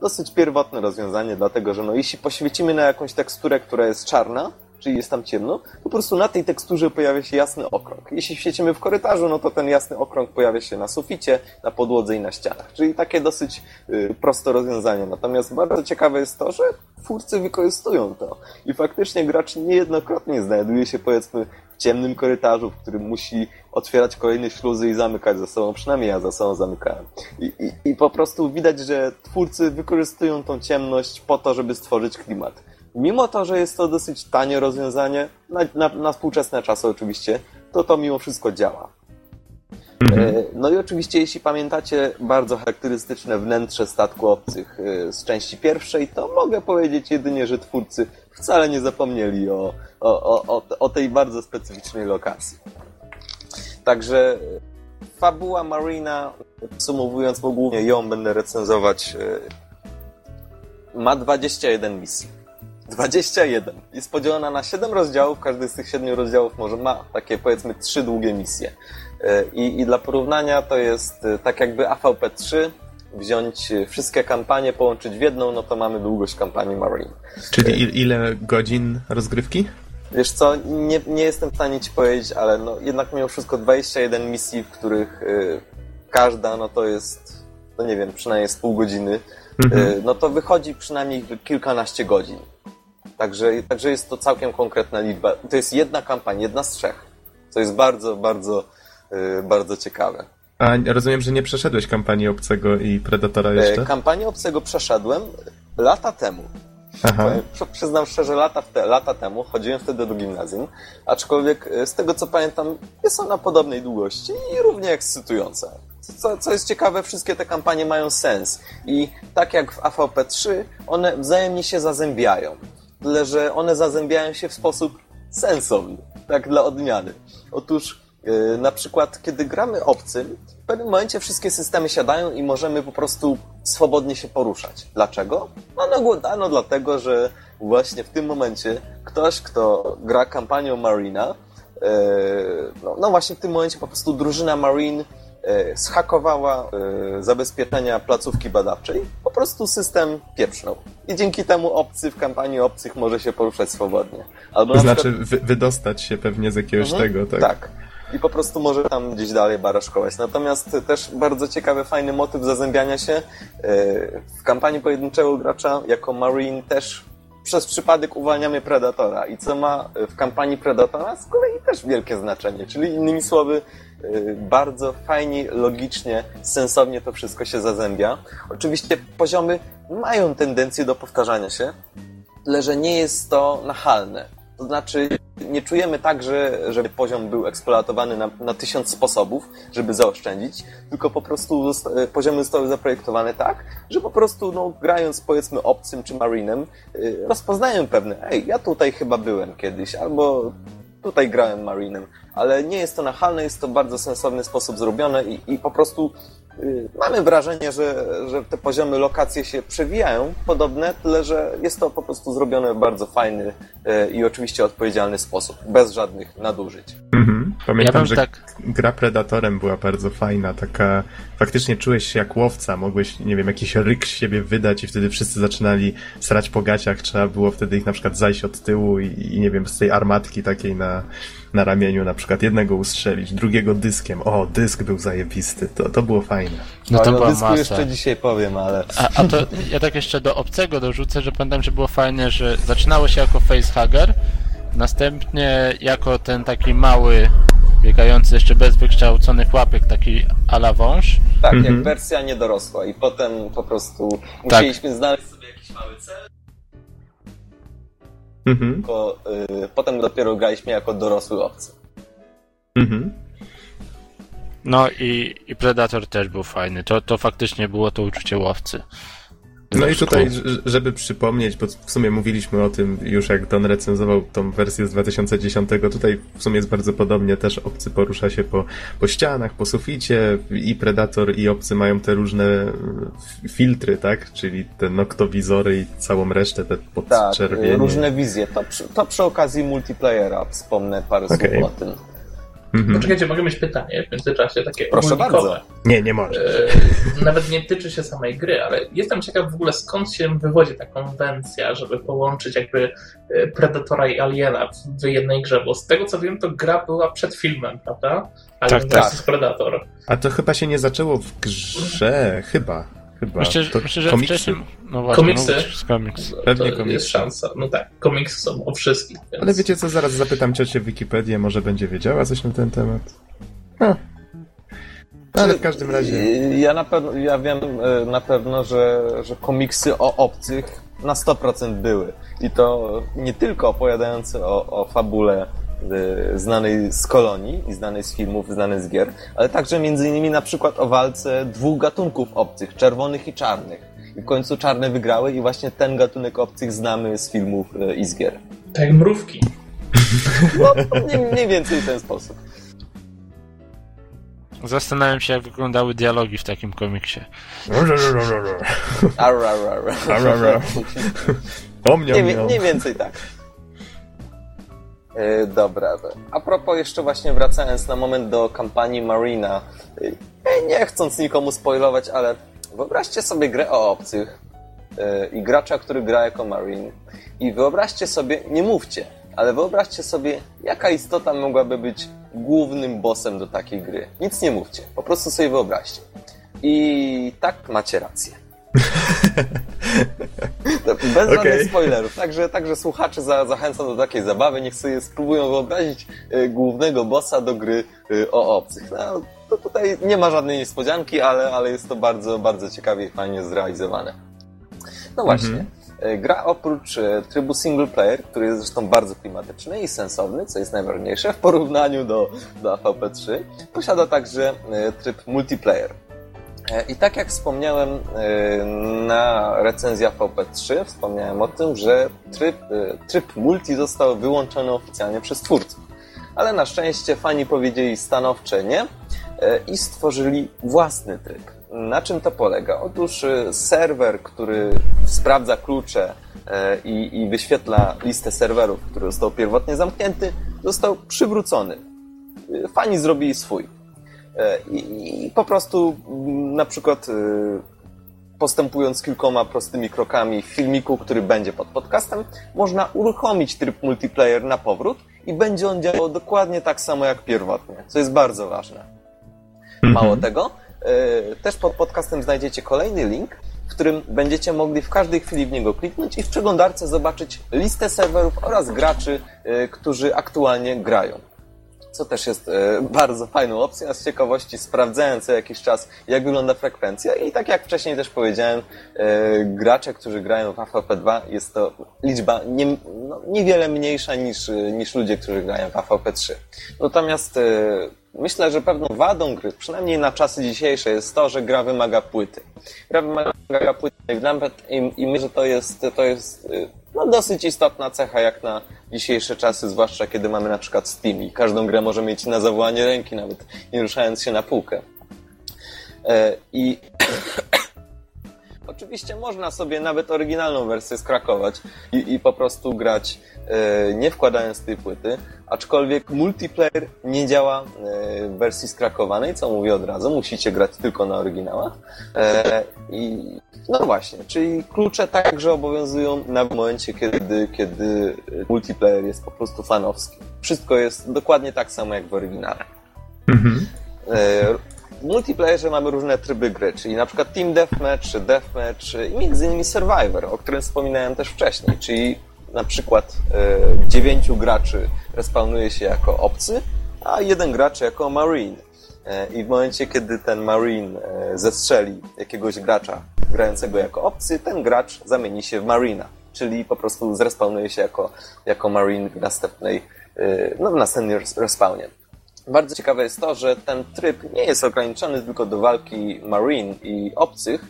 dosyć pierwotne rozwiązanie, dlatego że no, jeśli poświecimy na jakąś teksturę, która jest czarna, czyli jest tam ciemno, po prostu na tej teksturze pojawia się jasny okrąg. Jeśli świecimy w korytarzu, no to ten jasny okrąg pojawia się na suficie, na podłodze i na ścianach. Czyli takie dosyć y, proste rozwiązanie. Natomiast bardzo ciekawe jest to, że twórcy wykorzystują to. I faktycznie gracz niejednokrotnie znajduje się powiedzmy w ciemnym korytarzu, w którym musi otwierać kolejne śluzy i zamykać za sobą. Przynajmniej ja za sobą zamykałem. I, i, I po prostu widać, że twórcy wykorzystują tą ciemność po to, żeby stworzyć klimat. Mimo to, że jest to dosyć tanie rozwiązanie, na, na, na współczesne czasy oczywiście, to to mimo wszystko działa. E, No i oczywiście, jeśli pamiętacie bardzo charakterystyczne wnętrze statku obcych e, z części pierwszej, to mogę powiedzieć jedynie, że twórcy wcale nie zapomnieli o, o, o, o, tej bardzo specyficznej lokacji. Także e, fabuła Marina, podsumowując, bo głównie ją będę recenzować, ma 21 misji. 21. Jest podzielona na 7 rozdziałów. Każdy z tych 7 rozdziałów może ma takie powiedzmy 3 długie misje. E, I, I dla porównania to jest e, tak jakby AVP3 wziąć e, wszystkie kampanie, połączyć w jedną, no to mamy długość kampanii Marine. Czyli il, ile godzin rozgrywki? Wiesz co, nie, nie jestem w stanie ci powiedzieć, ale no jednak mimo wszystko 21 misji, w których y, każda, no to jest, no nie wiem, przynajmniej z pół godziny, y, no to wychodzi przynajmniej kilkanaście godzin. Także, także jest to całkiem konkretna liczba. To jest jedna kampania, jedna z trzech, co jest bardzo, bardzo, y, bardzo ciekawe. A rozumiem, że nie przeszedłeś kampanii Obcego i Predatora jeszcze? E, Kampanię obcego przeszedłem lata temu. Aha. Przyznam szczerze, lata, te, lata temu chodziłem wtedy do gimnazjum, aczkolwiek e, z tego co pamiętam, jest ona podobnej długości i równie ekscytująca. Co, co jest ciekawe, wszystkie te kampanie mają sens i tak jak w AVP3, one wzajemnie się zazębiają. Tyle, że one zazębiają się w sposób sensowny, tak dla odmiany. Otóż e, na przykład, kiedy gramy obcym, w pewnym momencie wszystkie systemy siadają i możemy po prostu swobodnie się poruszać. Dlaczego? No, no, no dlatego, że właśnie w tym momencie ktoś, kto gra kampanią Marina, e, no, no właśnie w tym momencie po prostu drużyna Marine e, zhakowała e, zabezpieczenia placówki badawczej, po prostu system pieprznął. I dzięki temu obcy w kampanii obcych może się poruszać swobodnie. Albo To na znaczy przykład- wy, wydostać się pewnie z jakiegoś Mhm, tego, tak? Tak. I po prostu może tam gdzieś dalej baraszkować. Natomiast też bardzo ciekawy, fajny motyw zazębiania się. Yy, W kampanii pojedynczego gracza jako Marine też przez przypadek uwalniamy Predatora. I co ma w kampanii Predatora z kolei też wielkie znaczenie. Czyli innymi słowy, yy, bardzo fajnie, logicznie, sensownie to wszystko się zazębia. Oczywiście poziomy mają tendencję do powtarzania się, tyle że nie jest to nachalne. To znaczy, nie czujemy tak, że, żeby poziom był eksploatowany na, na tysiąc sposobów, żeby zaoszczędzić, tylko po prostu zosta- poziomy zostały zaprojektowane tak, że po prostu, no, grając powiedzmy obcym czy marinem, y, rozpoznają pewne, ej, ja tutaj chyba byłem kiedyś, albo tutaj grałem marinem, ale nie jest to nachalne, jest to bardzo sensowny sposób zrobione i, i po prostu mamy wrażenie, że, że te poziomy lokacje się przewijają, podobne, tyle że jest to po prostu zrobione w bardzo fajny y, i oczywiście odpowiedzialny sposób, bez żadnych nadużyć. Mhm. Ja Pamiętam, bym że tak- gra Predatorem była bardzo fajna, taka faktycznie czułeś się jak łowca, mogłeś, nie wiem, jakiś ryk z siebie wydać i wtedy wszyscy zaczynali srać po gaciach, trzeba było wtedy ich na przykład zajść od tyłu i, i nie wiem, z tej armatki takiej na, na ramieniu na przykład jednego ustrzelić, drugiego dyskiem, o, dysk był zajebisty, to, to było fajne. No to o była dysku masa. jeszcze dzisiaj powiem, ale A, a to ja tak jeszcze do obcego dorzucę, że pamiętam, że było fajne, że zaczynało się jako facehugger, następnie jako ten taki mały, biegający jeszcze bez wykształconych łapek, taki a la wąż. tak, Mhm. jak wersja niedorosła i potem po prostu musieliśmy znaleźć sobie jakiś mały cel, Mhm, tylko, y, potem dopiero graliśmy jako dorosły obcy. mhm. No i, i Predator też był fajny. To, to faktycznie było to uczucie łowcy. No i tutaj, żeby przypomnieć, bo w sumie mówiliśmy o tym już jak Don recenzował tą wersję z 2010, tutaj w sumie jest bardzo podobnie, też obcy porusza się po, po ścianach, po suficie i Predator i obcy mają te różne f- filtry, tak? Czyli te noktowizory i całą resztę, te Tak, podczerwienie. y, różne wizje. To przy, to przy okazji multiplayera wspomnę parę Okej. słów o tym. Mhm. Poczekajcie, mogę mieć pytanie w międzyczasie, takie Proszę ogólnikowe. bardzo. Nie, nie może. E, Nawet nie tyczy się samej gry, ale jestem ciekaw w ogóle skąd się wywodzi ta konwencja, żeby połączyć jakby e, Predatora i Aliena w- jednej grze, bo z tego co wiem, to gra była przed filmem, prawda? Alien Tak, vs. Predator. A to chyba się nie zaczęło w grze, chyba. Chyba. Myślę, to że, myślę, że komiksy? wcześniej... No właśnie, Komiksy? no, komiks. Pewnie to komiksy. jest szansa. No tak, komiksy są o wszystkich. Więc... Ale wiecie co, zaraz zapytam ciocię w Wikipedię, może będzie wiedziała coś na ten temat. Ha. No, ale w każdym razie... Ja na pewno, ja wiem e, na pewno, że, że komiksy o obcych na 100% były. I to nie tylko opowiadające o, o fabule znanej z kolonii i znanej z filmów, znanej z gier, ale także między innymi na przykład o walce dwóch gatunków obcych, czerwonych i czarnych. I w końcu czarne wygrały i właśnie ten gatunek obcych znamy z filmów e, i z gier. Tak jak mrówki. No, mniej, mniej więcej w ten sposób. Zastanawiam się, jak wyglądały dialogi w takim komiksie. Ar, ar, ar. Ar, ar, ar. O mnie, Nie, mniej więcej tak. Yy, dobra. A propos jeszcze właśnie wracając na moment do kampanii Marina, yy, nie chcąc nikomu spoilować, ale wyobraźcie sobie grę o obcych yy, i gracza, który gra jako Marine i wyobraźcie sobie, nie mówcie, ale wyobraźcie sobie, jaka istota mogłaby być głównym bossem do takiej gry. Nic nie mówcie, po prostu sobie wyobraźcie. I tak macie rację. To Bez Okej. żadnych spoilerów. Także, także słuchaczy za, zachęcam do takiej zabawy. Niech sobie spróbują wyobrazić y, głównego bossa do gry y, o obcych. No, to tutaj nie ma żadnej niespodzianki, ale, ale jest to bardzo, bardzo ciekawie i fajnie zrealizowane. No właśnie. Y, Gra oprócz trybu single player, który jest zresztą bardzo klimatyczny i sensowny, co jest najważniejsze w porównaniu do, do AVP3, posiada także tryb multiplayer. E, I tak jak wspomniałem e, na recenzji VP3, wspomniałem o tym, że tryb, e, tryb multi został wyłączony oficjalnie przez twórców. Ale na szczęście fani powiedzieli stanowcze nie i stworzyli własny tryb. Na czym to polega? Otóż serwer, który sprawdza klucze i, i wyświetla listę serwerów, który został pierwotnie zamknięty, został przywrócony. Fani zrobili swój. E, I, I po prostu mm, na przykład e, postępując kilkoma prostymi krokami w filmiku, który będzie pod podcastem, można uruchomić tryb multiplayer na powrót i będzie on działał dokładnie tak samo jak pierwotnie, co jest bardzo ważne. Mało tego, e, też pod podcastem znajdziecie kolejny link, w którym będziecie mogli w każdej chwili w niego kliknąć i w przeglądarce zobaczyć listę serwerów oraz graczy, e, którzy aktualnie grają co też jest e, bardzo fajną opcją, a z ciekawości sprawdzałem co jakiś czas, jak wygląda frekwencja i tak jak wcześniej też powiedziałem, e, gracze, którzy grają w AVP2 jest to liczba nie, no, niewiele mniejsza niż, e, niż ludzie, którzy grają w AVP3. Natomiast myślę, że pewną wadą gry, przynajmniej na czasy dzisiejsze, jest to, że gra wymaga płyty. Gra wymaga płyty nawet i, i myślę, że to jest, to jest no, dosyć istotna cecha jak na dzisiejsze czasy, zwłaszcza kiedy mamy na przykład Steam i każdą grę może mieć na zawołanie ręki, nawet nie ruszając się na półkę. E, I oczywiście można sobie nawet oryginalną wersję skrakować i, i po prostu grać e, nie wkładając tej płyty, aczkolwiek multiplayer nie działa e, w wersji skrakowanej, co mówię od razu, musicie grać tylko na oryginałach. E, I no właśnie, czyli klucze także obowiązują na momencie, kiedy, kiedy multiplayer jest po prostu fanowski. Wszystko jest dokładnie tak samo jak w oryginale. Mhm. W multiplayerze mamy różne tryby gry, czyli na przykład Team Deathmatch, Deathmatch i między innymi Survivor, o którym wspominałem też wcześniej, czyli na przykład e, dziewięciu graczy respawnuje się jako obcy, a jeden gracz jako Marine. E, I w momencie, kiedy ten Marine e, zestrzeli jakiegoś gracza grającego jako obcy, ten gracz zamieni się w Marina, czyli po prostu zrespawnuje się jako, jako Marine w następnej, no, w następnym res- respawnie. Bardzo ciekawe jest to, że ten tryb nie jest ograniczony tylko do walki Marine i obcych,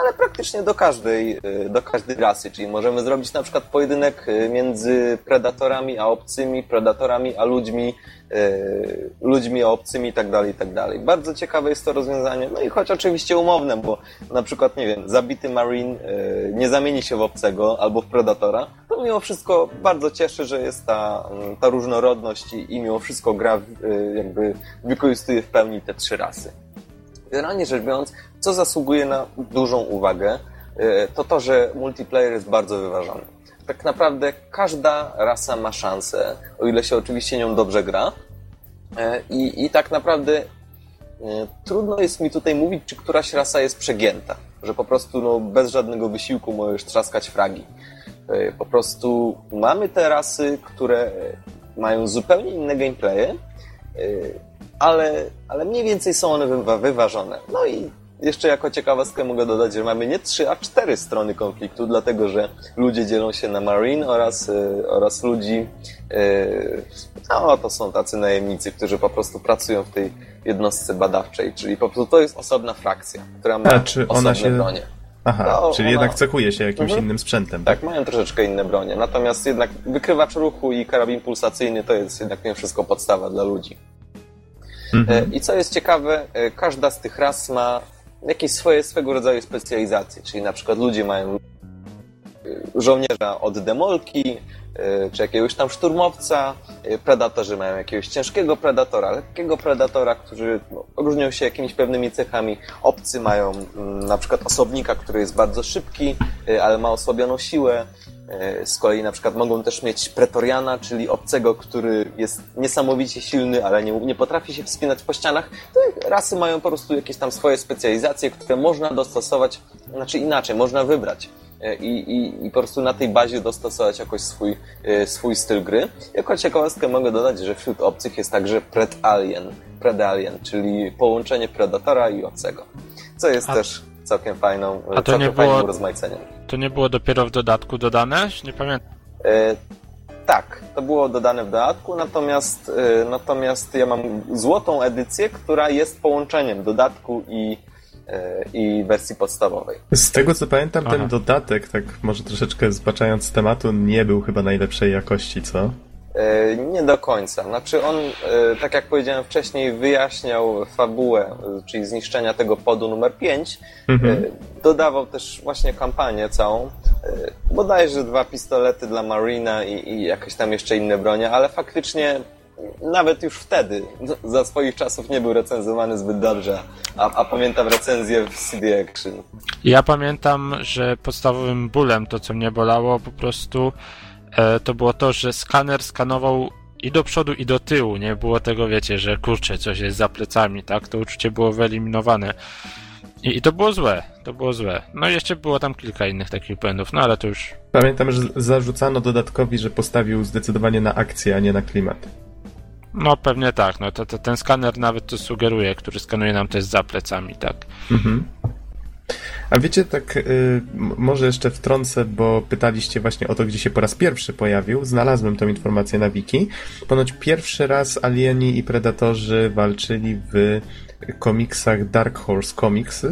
ale praktycznie do każdej, y, do każdej rasy, czyli możemy zrobić na przykład pojedynek y, między predatorami a obcymi, predatorami a ludźmi, y, ludźmi a obcymi i tak dalej, i tak. Bardzo ciekawe jest to rozwiązanie, no i choć oczywiście umowne, bo na przykład, nie wiem, zabity Marine nie zamieni się w obcego albo w predatora, to mimo wszystko bardzo cieszy, że jest ta, ta różnorodność i, mimo wszystko gra jakby wykorzystuje w pełni te trzy rasy. Generalnie rzecz biorąc, co zasługuje na dużą uwagę, y, to to, że multiplayer jest bardzo wyważony. Tak naprawdę każda rasa ma szansę, o ile się oczywiście nią dobrze gra. Y, I, i tak naprawdę trudno jest mi tutaj mówić, czy któraś rasa jest przegięta, że po prostu no, bez żadnego wysiłku możesz trzaskać fragi. Po prostu mamy te rasy, które mają zupełnie inne gameplaye, ale, ale mniej więcej są one wyważone. No i jeszcze jako ciekawostkę mogę dodać, że mamy nie trzy, a cztery strony konfliktu, dlatego że ludzie dzielą się na Marine oraz, e, oraz ludzi, no to są tacy najemnicy, którzy po prostu pracują w tej jednostce badawczej, czyli po prostu to jest osobna frakcja, która ma a, czy osobne ona się... bronie. Aha, no, czyli ona... jednak cechuje się jakimś mhm. innym sprzętem. Tak? tak, mają troszeczkę inne bronie. Natomiast jednak wykrywacz ruchu i karabin pulsacyjny to jest jednak mimo wszystko podstawa dla ludzi. Mhm. E, I co jest ciekawe, e, każda z tych ras ma jakieś swoje swego rodzaju specjalizacje. Czyli na przykład ludzie mają e, żołnierza od demolki, czy jakiegoś tam szturmowca. Predatorzy mają jakiegoś ciężkiego predatora, lekkiego predatora, którzy no, różnią się jakimiś pewnymi cechami. Obcy mają mm, na przykład osobnika, który jest bardzo szybki, ale ma osłabioną siłę. Z kolei na przykład mogą też mieć pretoriana, czyli obcego, który jest niesamowicie silny, ale nie, nie potrafi się wspinać po ścianach. Te rasy mają po prostu jakieś tam swoje specjalizacje, które można dostosować, znaczy inaczej, można wybrać. E, i, i, i po prostu na tej bazie dostosować jakoś swój, e, swój styl gry. Jako ciekawostkę mogę dodać, że wśród obcych jest także Pred-Alien, Pred-Alien, czyli połączenie Predatora i obcego, co jest a, też całkiem fajną, a to całkiem nie było, rozmaiceniem. To nie było dopiero w dodatku dodane? Nie pamiętam. E, tak, to było dodane w dodatku, natomiast, e, natomiast ja mam złotą edycję, która jest połączeniem dodatku i i wersji podstawowej. Z tego co pamiętam, Aha. ten dodatek, tak może troszeczkę zbaczając z tematu, nie był chyba najlepszej jakości, co? E, nie do końca. Znaczy on, e, tak jak powiedziałem wcześniej, wyjaśniał fabułę, czyli zniszczenia tego podu numer 5. Mhm. E, dodawał też właśnie kampanię całą. Bodajże dwa pistolety dla Marina i, i jakieś tam jeszcze inne bronie, ale faktycznie nawet już wtedy, za swoich czasów nie był recenzowany zbyt dobrze, a, a, pamiętam recenzję w CD Action. Ja pamiętam, że podstawowym bólem, to co mnie bolało po prostu, e, to było to, że skaner skanował i do przodu, i do tyłu. Nie było tego, wiecie, że kurczę, coś jest za plecami, tak? To uczucie było wyeliminowane. I, I, to było złe, to było złe. No i jeszcze było tam kilka innych takich błędów, no ale to już... Pamiętam, że zarzucano dodatkowi, że postawił zdecydowanie na akcję, a nie na klimat. No pewnie tak, no to, to ten skaner nawet to sugeruje, który skanuje nam też za plecami, tak. Mhm. A wiecie, tak y, może jeszcze wtrącę, bo pytaliście właśnie o to, gdzie się po raz pierwszy pojawił. Znalazłem tą informację na wiki. Ponoć pierwszy raz alieni i predatorzy walczyli w komiksach Dark Horse Comics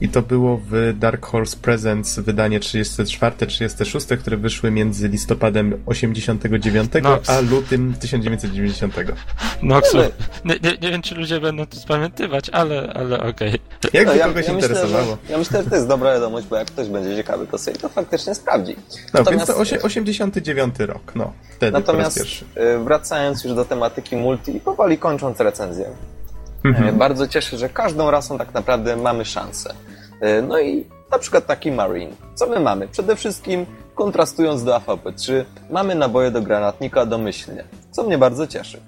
i to było w Dark Horse Presents wydanie 34-36, które wyszły między listopadem 89 Nox. a lutym 1990. Nox, nie, nie, nie, wiem, czy ludzie będą to spamiętywać, ale, ale okej. Okay. Jakby no, ja, kogoś ja interesowało. Myślę, że, ja myślę, że to jest dobra wiadomość, bo jak ktoś będzie ciekawy, to sobie to faktycznie sprawdzi. No, Natomiast, więc to 89 rok, no, wtedy Natomiast y, wracając już do tematyki multi i powoli kończąc recenzję, Mhm. E, bardzo cieszę, że każdą rasą tak naprawdę mamy szansę. E, no i na przykład taki Marine. Co my mamy? Przede wszystkim, kontrastując do AVP-3, mamy naboje do granatnika domyślnie, co mnie bardzo cieszy.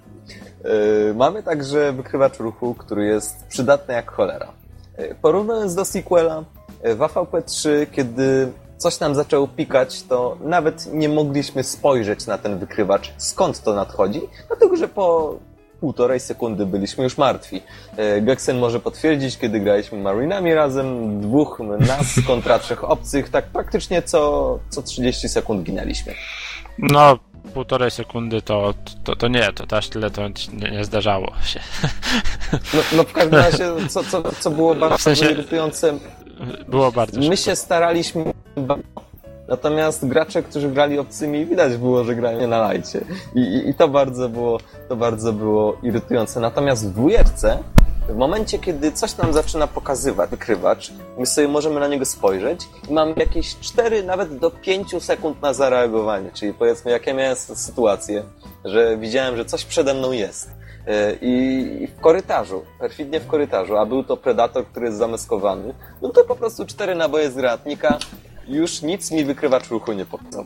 E, mamy także wykrywacz ruchu, który jest przydatny jak cholera. Porównując do sequela, w AVP-3, kiedy coś nam zaczęło pikać, to nawet nie mogliśmy spojrzeć na ten wykrywacz, skąd to nadchodzi, dlatego że po półtorej sekundy byliśmy już martwi. E, Geksen może potwierdzić, kiedy graliśmy Marinami razem, dwóch nas kontra trzech obcych, tak praktycznie co, co 30 sekund ginęliśmy. No, półtorej sekundy to, to, to nie, to aż tyle to nie, nie zdarzało się. No, no, w każdym razie, co, co, co było bardzo w sensie, irytujące... Było bardzo My się staraliśmy Natomiast gracze, którzy grali obcymi, widać było, że grają na lajcie. I, i, I, to bardzo było to bardzo było irytujące. Natomiast w dwójce w momencie, kiedy coś nam zaczyna pokazywać wykrywacz, my sobie możemy na niego spojrzeć i mamy jakieś 4, nawet do 5 sekund na zareagowanie. Czyli powiedzmy, jak ja miałem sytuację, że widziałem, że coś przede mną jest. E, I w korytarzu, perfidnie w korytarzu, a był to predator, który jest zameskowany, no to po prostu cztery naboje z granatnika, już nic mi wykrywacz ruchu nie pokazał.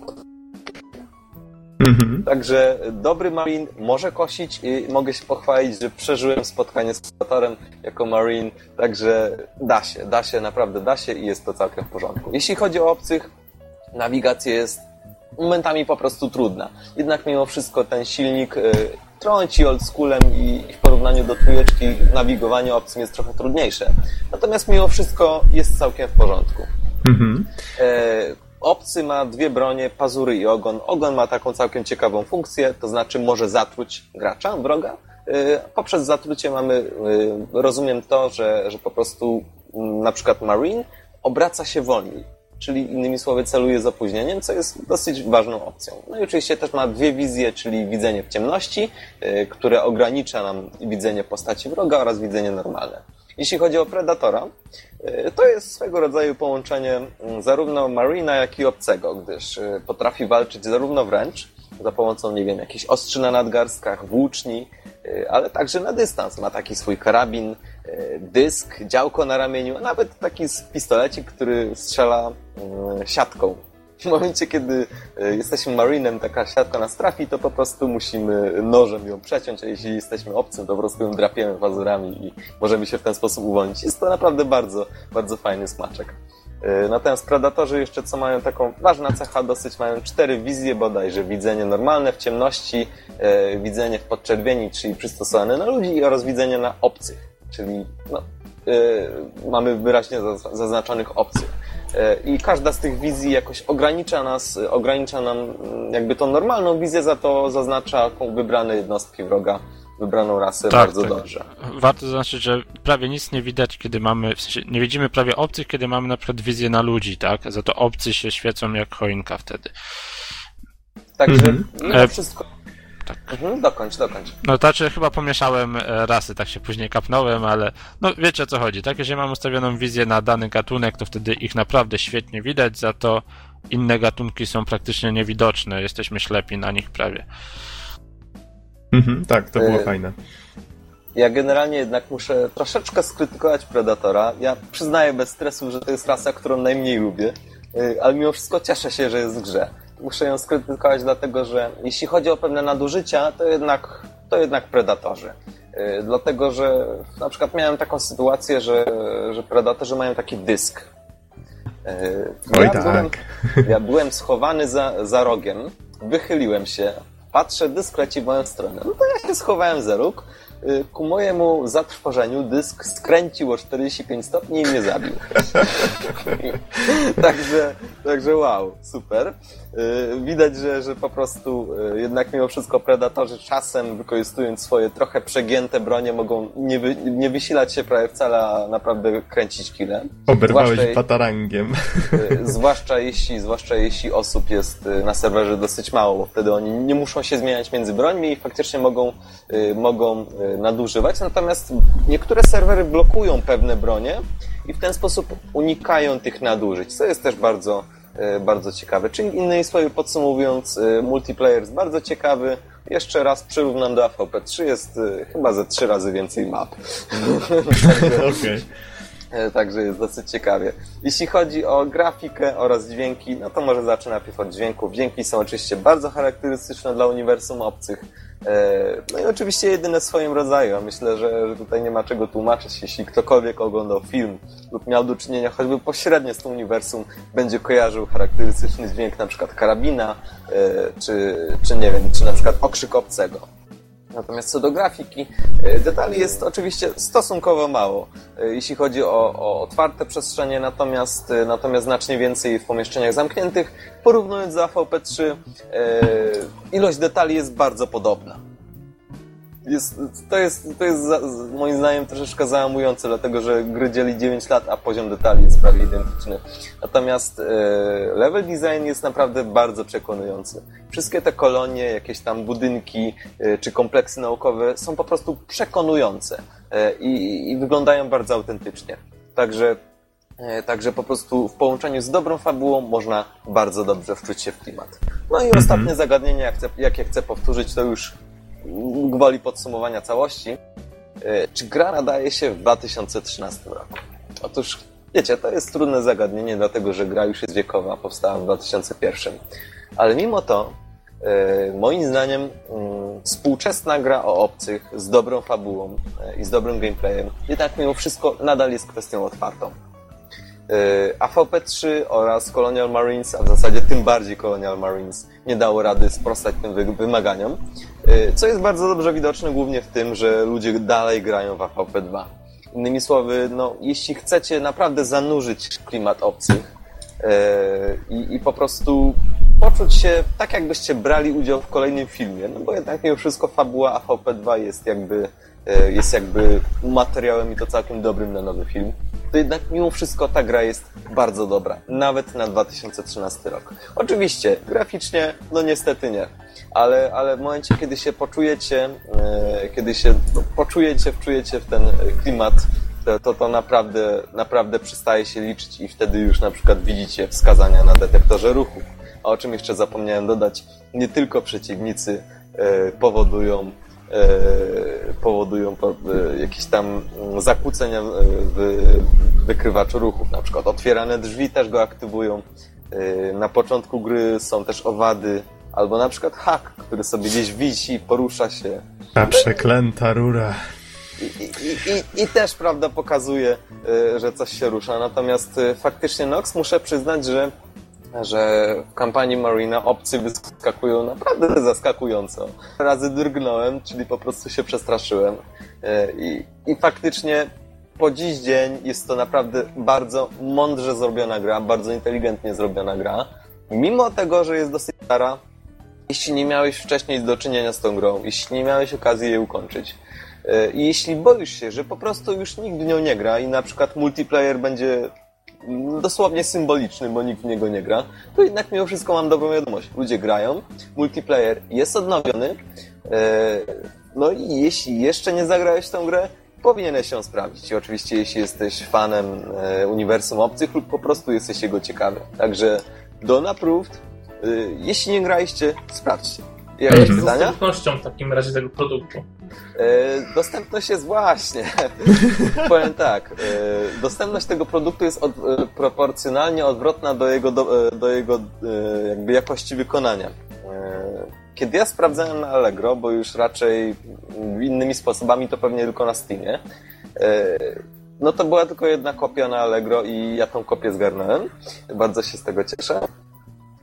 Mhm. Także dobry Marine może kosić i mogę się pochwalić, że przeżyłem spotkanie z predatorem jako Marine, także da się, da się, naprawdę da się i jest to całkiem w porządku. Jeśli chodzi o obcych, nawigacja jest momentami po prostu trudna. Jednak mimo wszystko ten silnik y, trąci oldschoolem i w porównaniu do trójeczki nawigowanie obcym jest trochę trudniejsze. Natomiast mimo wszystko jest całkiem w porządku. Mhm. E, obcy ma dwie bronie, pazury i ogon. Ogon ma taką całkiem ciekawą funkcję, to znaczy może zatruć gracza, wroga. E, poprzez zatrucie mamy, e, rozumiem to, że, że po prostu mm, na przykład Marine obraca się wolniej czyli innymi słowy celuje z opóźnieniem, co jest dosyć ważną opcją. No i oczywiście też ma dwie wizje, czyli widzenie w ciemności, y, które ogranicza nam widzenie postaci wroga oraz widzenie normalne. Jeśli chodzi o Predatora, y, to jest swego rodzaju połączenie mm, zarówno Marina, jak i obcego, gdyż y, potrafi walczyć zarówno wręcz, za pomocą, nie wiem, jakichś ostrzy na nadgarstkach, włóczni, ale także na dystans. Ma taki swój karabin, dysk, działko na ramieniu, a nawet taki pistolecik, który strzela mm, siatką. W momencie, kiedy e, jesteśmy marinem, taka siatka nas trafi, to po prostu musimy nożem ją przeciąć, a jeśli jesteśmy obcym, to po prostu ją drapiemy pazurami i możemy się w ten sposób uwolnić. Jest to naprawdę bardzo, bardzo fajny smaczek. E, natomiast predatorzy jeszcze co mają taką ważna cecha dosyć, mają cztery wizje bodajże. Widzenie normalne w ciemności, e, widzenie w podczerwieni, czyli przystosowane na ludzi oraz widzenie na obcych czyli no, mamy wyraźnie zaznaczonych obcych. Yy, I każda z tych wizji jakoś ogranicza nas, ogranicza nam mm, jakby tą normalną wizję, za to zaznacza wybrane jednostki wroga wybraną rasę tak, bardzo tak. dobrze. Warto zaznaczyć, że prawie nic nie widać, kiedy mamy, w sensie nie widzimy prawie obcych, kiedy mamy na przykład wizję na ludzi, tak? Za to obcy się świecą jak choinka wtedy. Także mhm. wszystko tak. Mhm, dokończ, dokończ. No to znaczy chyba pomieszałem e, rasy, tak się później kapnąłem, ale no wiecie o co chodzi, tak? Jeżeli mam ustawioną wizję na dany gatunek, to wtedy ich naprawdę świetnie widać, za to inne gatunki są praktycznie niewidoczne, jesteśmy ślepi na nich prawie. Mhm, tak, to było y fajne. Ja generalnie jednak muszę troszeczkę skrytykować Predatora. Ja przyznaję bez stresu, że to jest rasa, którą najmniej lubię, y, ale mimo wszystko cieszę się, że jest w grze muszę ją skrytykować, dlatego że jeśli chodzi o pewne nadużycia, to jednak, to jednak predatorzy. Yy, dlatego, że na przykład miałem taką sytuację, że, że predatorzy mają taki dysk. Yy, Oj ja tak. Byłem, ja byłem schowany za, za rogiem, wychyliłem się, patrzę, dysk leci w moją stronę. No to ja się schowałem za róg, Y, ku mojemu zatrwożeniu dysk skręcił o 45 stopni i mnie zabił. także, także wow, super. Y, widać, że, że po prostu y, jednak mimo wszystko predatorzy czasem wykorzystując swoje trochę przegięte bronie mogą nie, wy, nie wysilać się prawie wcale, a naprawdę kręcić kile. Oberwałeś zwłaszcza, patarangiem. zwłaszcza jeśli, zwłaszcza jeśli osób jest na serwerze dosyć mało, bo wtedy oni nie muszą się zmieniać między brońmi i faktycznie mogą, mogą nadużywać, natomiast niektóre serwery blokują pewne bronie i w ten sposób unikają tych nadużyć, co jest też bardzo, bardzo ciekawe. Czyli innymi słowy podsumowując, e, multiplayer jest bardzo ciekawy. Jeszcze raz przyrównam do AVP3, jest e, chyba ze trzy razy więcej map. okay. Także jest dosyć ciekawie. Jeśli chodzi o grafikę oraz dźwięki, no to może zacznę najpierw od dźwięków. Dźwięki są oczywiście bardzo charakterystyczne dla uniwersum obcych. E, no i oczywiście jedyne w swoim rodzaju. Myślę, że, tutaj nie ma czego tłumaczyć. Jeśli ktokolwiek oglądał film lub miał do czynienia choćby pośrednio z tym uniwersum, będzie kojarzył charakterystyczny dźwięk na przykład karabina, e, czy, czy nie wiem, czy na przykład okrzyk obcego. Natomiast co do grafiki, e, detali jest oczywiście stosunkowo mało, e, jeśli chodzi o, o otwarte przestrzenie, natomiast, e, natomiast znacznie więcej w pomieszczeniach zamkniętych. Porównując do AVP3, ilość detali jest bardzo podobna. Jest, to jest, to jest za, moim zdaniem troszeczkę załamujące, dlatego że gry dzieli 9 lat, a poziom detali jest prawie identyczny. Natomiast e, level design jest naprawdę bardzo przekonujący. Wszystkie te kolonie, jakieś tam budynki e, czy kompleksy naukowe są po prostu przekonujące e, i, i wyglądają bardzo autentycznie. Także e, Także po prostu w połączeniu z dobrą fabułą można bardzo dobrze wczuć się w klimat. No i ostatnie zagadnienie, jak chcę, jakie chcę powtórzyć, to już gwoli podsumowania całości. E, Czy gra nadaje się w 2013 roku? Otóż, wiecie, to jest trudne zagadnienie, dlatego że gra już jest wiekowa, powstała w 2001. Ale mimo to, e, moim zdaniem, mm, współczesna gra o obcych z dobrą fabułą e, i z dobrym gameplayem, jednak mimo wszystko nadal jest kwestią otwartą. E, AVP-3 oraz Colonial Marines, a w zasadzie tym bardziej Colonial Marines, nie dało rady sprostać tym wy- wymaganiom, e, co jest bardzo dobrze widoczne głównie w tym, że ludzie dalej grają w AVP-2. Innymi słowy, no, jeśli chcecie naprawdę zanurzyć klimat obcych e, i, i po prostu poczuć się tak, jakbyście brali udział w kolejnym filmie, no bo jednak mimo wszystko fabuła AVP-2 jest jakby, jest jakby materiałem i to całkiem dobrym na nowy film, to jednak mimo wszystko ta gra jest bardzo dobra, nawet na 2013 rok. Oczywiście, graficznie, no niestety nie, ale, ale w momencie, kiedy się poczujecie, e, kiedy się no, poczujecie, wczujecie w ten klimat, to, to, to naprawdę, naprawdę przestaje się liczyć i wtedy już na przykład widzicie wskazania na detektorze ruchu. A o czym jeszcze zapomniałem dodać, nie tylko przeciwnicy e, powodują e, powodują po, e, jakieś tam zakłócenia w, wykrywaczu ruchów. Na przykład otwierane drzwi też go aktywują. E, Na początku gry są też owady, albo na przykład hak, który sobie gdzieś wisi, porusza się. Ta przeklęta rura. I, i, i, I też, prawda, pokazuje, e, że coś się rusza. Natomiast e, faktycznie Nox muszę przyznać, że, że w kampanii Marina obcy wyskakują naprawdę zaskakująco. Razy drgnąłem, czyli po prostu się przestraszyłem. E, I, i faktycznie po dziś dzień jest to naprawdę bardzo mądrze zrobiona gra, bardzo inteligentnie zrobiona gra. Mimo tego, że jest dosyć stara, jeśli nie miałeś wcześniej do czynienia z tą grą, jeśli nie miałeś okazji jej ukończyć, e, i jeśli boisz się, że po prostu już nikt w nią nie gra i na przykład multiplayer będzie dosłownie symboliczny, bo nikt w niego nie gra, to jednak mimo wszystko mam dobrą wiadomość. Ludzie grają, multiplayer jest odnowiony, e, no i jeśli jeszcze nie zagrałeś tą grę, powinieneś ją sprawdzić. Oczywiście jeśli jesteś fanem e, uniwersum obcych lub po prostu jesteś jego ciekawy. Także Don't Approved, e, jeśli nie graliście, sprawdźcie. Jakieś Jak z pytania? dostępnością w takim razie tego produktu? E, Dostępność jest właśnie. Powiem tak. e, Dostępność tego produktu jest od, e, proporcjonalnie odwrotna do jego, do, do jego jakby jakości wykonania. Kiedy ja sprawdzałem na Allegro, bo już raczej innymi sposobami to pewnie tylko na Steamie, no to była tylko jedna kopia na Allegro i ja tą kopię zgarnąłem. Bardzo się z tego cieszę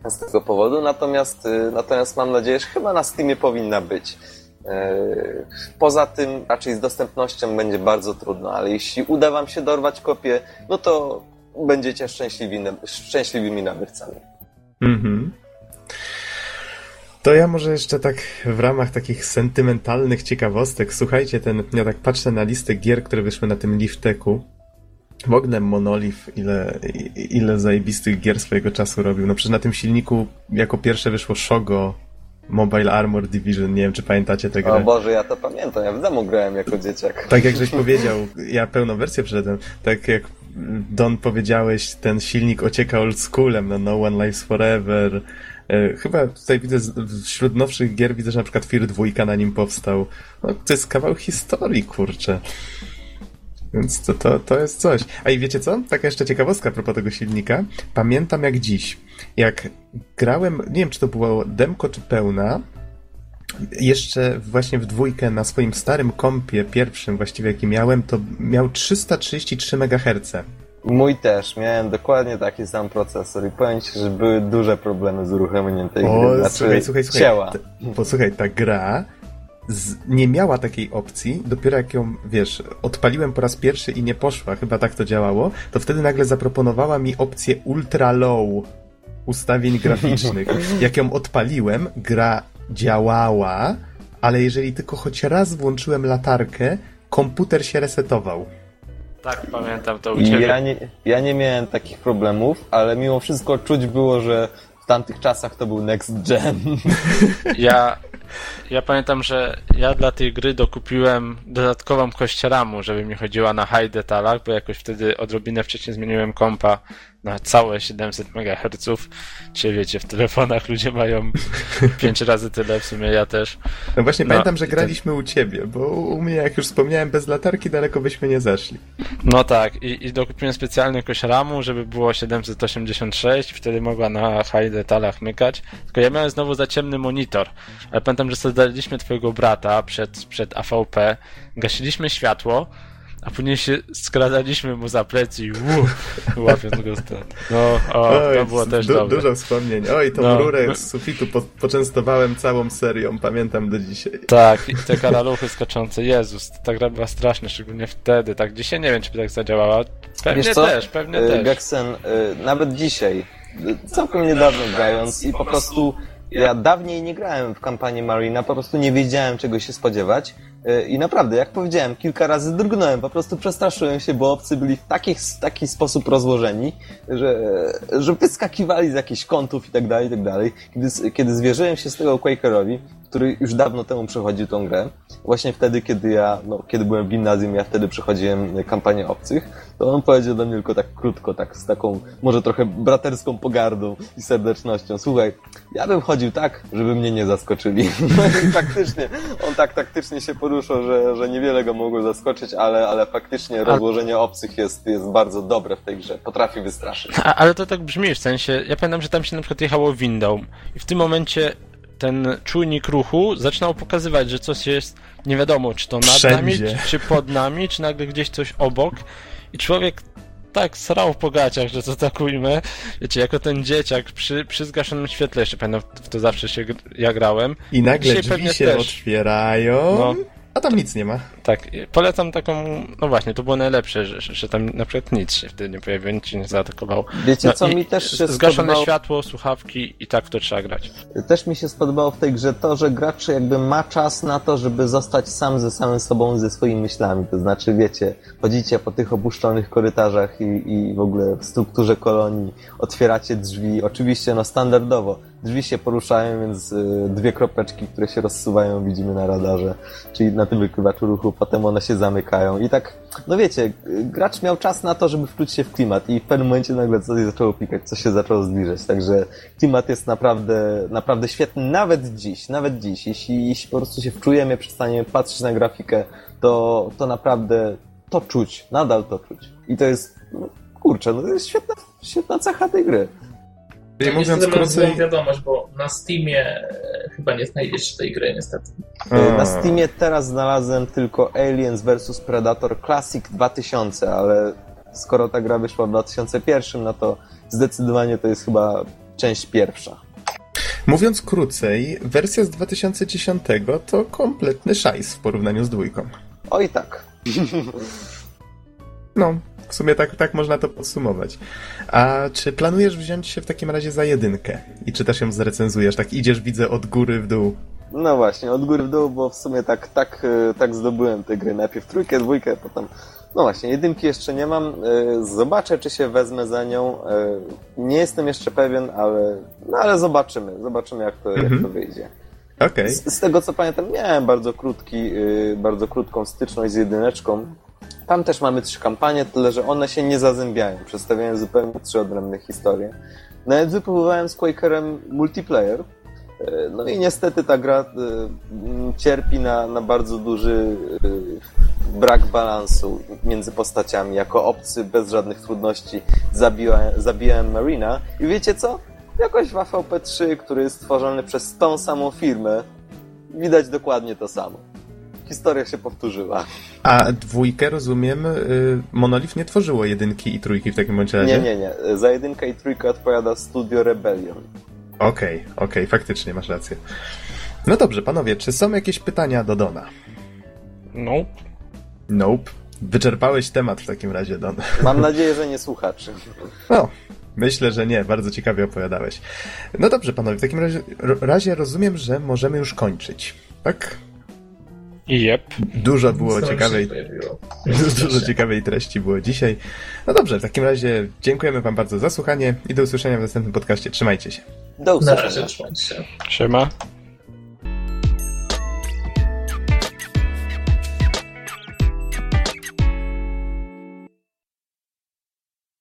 z tego powodu, natomiast, y, natomiast mam nadzieję, że chyba na Steamie powinna być. Yy, Poza tym raczej z dostępnością będzie bardzo trudno, ale jeśli uda Wam się dorwać kopię, no to będziecie szczęśliwi, szczęśliwymi nabywcami. Mhm. To ja może jeszcze tak w ramach takich sentymentalnych ciekawostek, słuchajcie, ten, ja tak patrzę na listę gier, które wyszły na tym Lifteku. Ogóle Monolith, ile, ile zajebistych gier swojego czasu robił. No przecież na tym silniku jako pierwsze wyszło Shogo, Mobile Armor Division, nie wiem czy pamiętacie tę grę. O Boże, ja to pamiętam, ja w demo grałem jako dzieciak. Tak jak żeś powiedział, ja pełną wersję przeszedłem, tak jak Don powiedziałeś, ten silnik ocieka old schoolem, no No One Lives Forever. E, Chyba tutaj widzę, wśród nowszych gier widzę, że na przykład Fear 2 na nim powstał. No, to jest kawał historii, kurczę. Więc to, to, to jest coś. A i wiecie co? Taka jeszcze ciekawostka a propos tego silnika. Pamiętam jak dziś. Jak grałem, nie wiem czy to było demko czy pełna, jeszcze właśnie w dwójkę na swoim starym kompie, pierwszym właściwie jaki miałem, to miał 333 MHz. Mój też, miałem dokładnie taki sam procesor i powiem Ci, że były duże problemy z uruchomieniem tej O, gry. Znaczy, słuchaj, słuchaj, słuchaj. Ciała. Posłuchaj, ta gra z, nie miała takiej opcji, dopiero jak ją, wiesz, odpaliłem po raz pierwszy i nie poszła, chyba tak to działało, to wtedy nagle zaproponowała mi opcję ultra low ustawień graficznych. Jak ją odpaliłem, gra działała, ale jeżeli tylko choć raz włączyłem latarkę, komputer się resetował. Tak, pamiętam to u ciebie. Ja nie, ja nie miałem takich problemów, ale mimo wszystko czuć było, że w tamtych czasach to był next gen. Ja, ja pamiętam, że ja dla tej gry dokupiłem dodatkową kość ramu, żeby mi chodziła na high detalach, bo jakoś wtedy odrobinę wcześniej zmieniłem kompa na całe 700 MHz. Czy wiecie, w telefonach ludzie mają 5 razy tyle, w sumie ja też. No właśnie No, pamiętam, że i ten- graliśmy u ciebie, bo u mnie, jak już wspomniałem, bez latarki daleko byśmy nie zeszli. No tak, i, i dokupiłem specjalnie kość ramu, żeby było 786, wtedy mogła na high detalach mykać. Tylko ja miałem znowu za ciemny monitor. Ale pamiętam, że sobie daliśmy twojego brata przed, przed AVP, gasiliśmy światło, a później się skradaliśmy mu za plecy i uu, łapiąc go stąd. No, o, to było też du- dobre. Dużo wspomnień. Oj, tą No. rurę z sufitu po- poczęstowałem całą serią, pamiętam do dzisiaj. Tak, i te karaluchy skaczące, Jezus, ta gra była straszna, szczególnie wtedy, tak dzisiaj nie wiem, czy by tak zadziałała. Pewnie Wiesz co? też, pewnie Y, też. Geksen, y, nawet dzisiaj, y, całkiem niedawno grając i po prostu ja dawniej nie grałem w kampanii Marina, po prostu nie wiedziałem czego się spodziewać i naprawdę, jak powiedziałem, kilka razy drgnąłem, po prostu przestraszyłem się, bo obcy byli w taki, taki sposób rozłożeni, że, że wyskakiwali z jakichś kątów i tak dalej, i tak dalej. Kiedy, kiedy zwierzyłem się z tego Quakerowi, który już dawno temu przechodził tą grę, właśnie wtedy, kiedy ja, no, kiedy byłem w gimnazjum, ja wtedy przechodziłem kampanię obcych, to on powiedział do mnie tylko tak krótko, tak z taką, może trochę braterską pogardą i serdecznością. Słuchaj, ja bym chodził tak, żeby mnie nie zaskoczyli. No i faktycznie, on tak taktycznie się poruszał, że, że niewiele go mogło zaskoczyć, ale, ale faktycznie rozłożenie obcych jest, jest bardzo dobre w tej grze. Potrafi wystraszyć. A, ale to tak brzmi, w sensie, ja pamiętam, że tam się na przykład jechało windą i w tym momencie ten czujnik ruchu zaczynał pokazywać, że coś jest nie wiadomo, czy to nad Wszędzie. nami, czy, czy pod nami, czy nagle gdzieś coś obok i człowiek tak srał po gaciach, że to tak ujmę, wiecie, jako ten dzieciak przy, przy zgaszonym świetle, jeszcze pamiętam, w to zawsze się ja grałem. I nagle Dzisiaj drzwi się też. otwierają, No. a tam nic nie ma. Tak, polecam taką, no właśnie, to było najlepsze, że, że, tam na przykład nic się wtedy nie pojawiło, nic się nie zaatakowało. Wiecie No co, mi też się Zgaszone spodobało... światło, słuchawki i tak to trzeba grać. Też mi się spodobało w tej grze to, że gracz jakby ma czas na to, żeby zostać sam ze samym sobą, ze swoimi myślami. To znaczy, wiecie, chodzicie po tych opuszczonych korytarzach i, i w ogóle w strukturze kolonii, otwieracie drzwi, oczywiście no standardowo. Drzwi się poruszają, więc y, dwie kropeczki, które się rozsuwają, widzimy na radarze, czyli na tym wykrywaczu ruchu, potem one się zamykają i tak, no wiecie, gracz miał czas na to, żeby wczuć się w klimat i w pewnym momencie nagle coś zaczęło pikać, coś się zaczęło zbliżać, także klimat jest naprawdę, naprawdę świetny, nawet dziś, nawet dziś, jeśli, jeśli po prostu się wczujemy, przestaniemy patrzeć na grafikę, to, to naprawdę to czuć, nadal to czuć. I to jest, no, kurczę, no to jest świetna, świetna cecha tej gry. Czyli mówiąc krócej... wiadomość, bo na Steamie chyba nie znajdziecie tej gry niestety. Y, A. Na Steamie teraz znalazłem tylko Aliens vs Predator Classic 2000, ale skoro ta gra wyszła w 2001, no to zdecydowanie to jest chyba część pierwsza. Mówiąc krócej, wersja z 2010 to kompletny szajs w porównaniu z dwójką. Oj tak. No, w sumie tak, tak można to podsumować. A czy planujesz wziąć się w takim razie za jedynkę? I czy też ją zrecenzujesz? Tak idziesz, widzę, od góry w dół. No właśnie, od góry w dół, bo w sumie tak, tak, e, tak zdobyłem te gry. Najpierw trójkę, dwójkę, potem... No właśnie, jedynki jeszcze nie mam. E, Zobaczę, czy się wezmę za nią. E, Nie jestem jeszcze pewien, ale, no ale zobaczymy. Zobaczymy, jak to, jak to wyjdzie. Okej. Z, z tego co pamiętam, miałem bardzo krótki, yy, bardzo krótką styczność z jedyneczką. Tam też mamy trzy kampanie, tyle że one się nie zazębiają. Przedstawiają zupełnie trzy odrębne historie. Nawet wypróbowałem z Quakerem multiplayer. Yy, No i niestety ta gra yy, cierpi na, na bardzo duży yy, brak balansu między postaciami. Jako obcy, bez żadnych trudności zabijałem, zabijałem Marina. I wiecie co? Jakoś w AVP3, który jest stworzony przez tą samą firmę, widać dokładnie to samo. Historia się powtórzyła. A dwójkę, rozumiem, y, Monolith nie tworzyło jedynki i trójki w takim bądź razie? Nie, nie, nie. Za jedynkę i trójkę odpowiada Studio Rebellion. Okej, okej, faktycznie masz rację. No dobrze, panowie, czy są jakieś pytania do Dona? No, Nope. Wyczerpałeś temat w takim razie, Don. Mam nadzieję, że nie słuchaczy. No, myślę, że nie. Bardzo ciekawie opowiadałeś. No dobrze, panowie, w takim razie, razie rozumiem, że możemy już kończyć. Tak? Jep. Dużo było ciekawej, dużo ciekawej treści było dzisiaj. No dobrze, w takim razie dziękujemy Wam bardzo za słuchanie i do usłyszenia w następnym podcaście. Trzymajcie się. Do Na usłyszenia. razie trzymajcie się. Siema.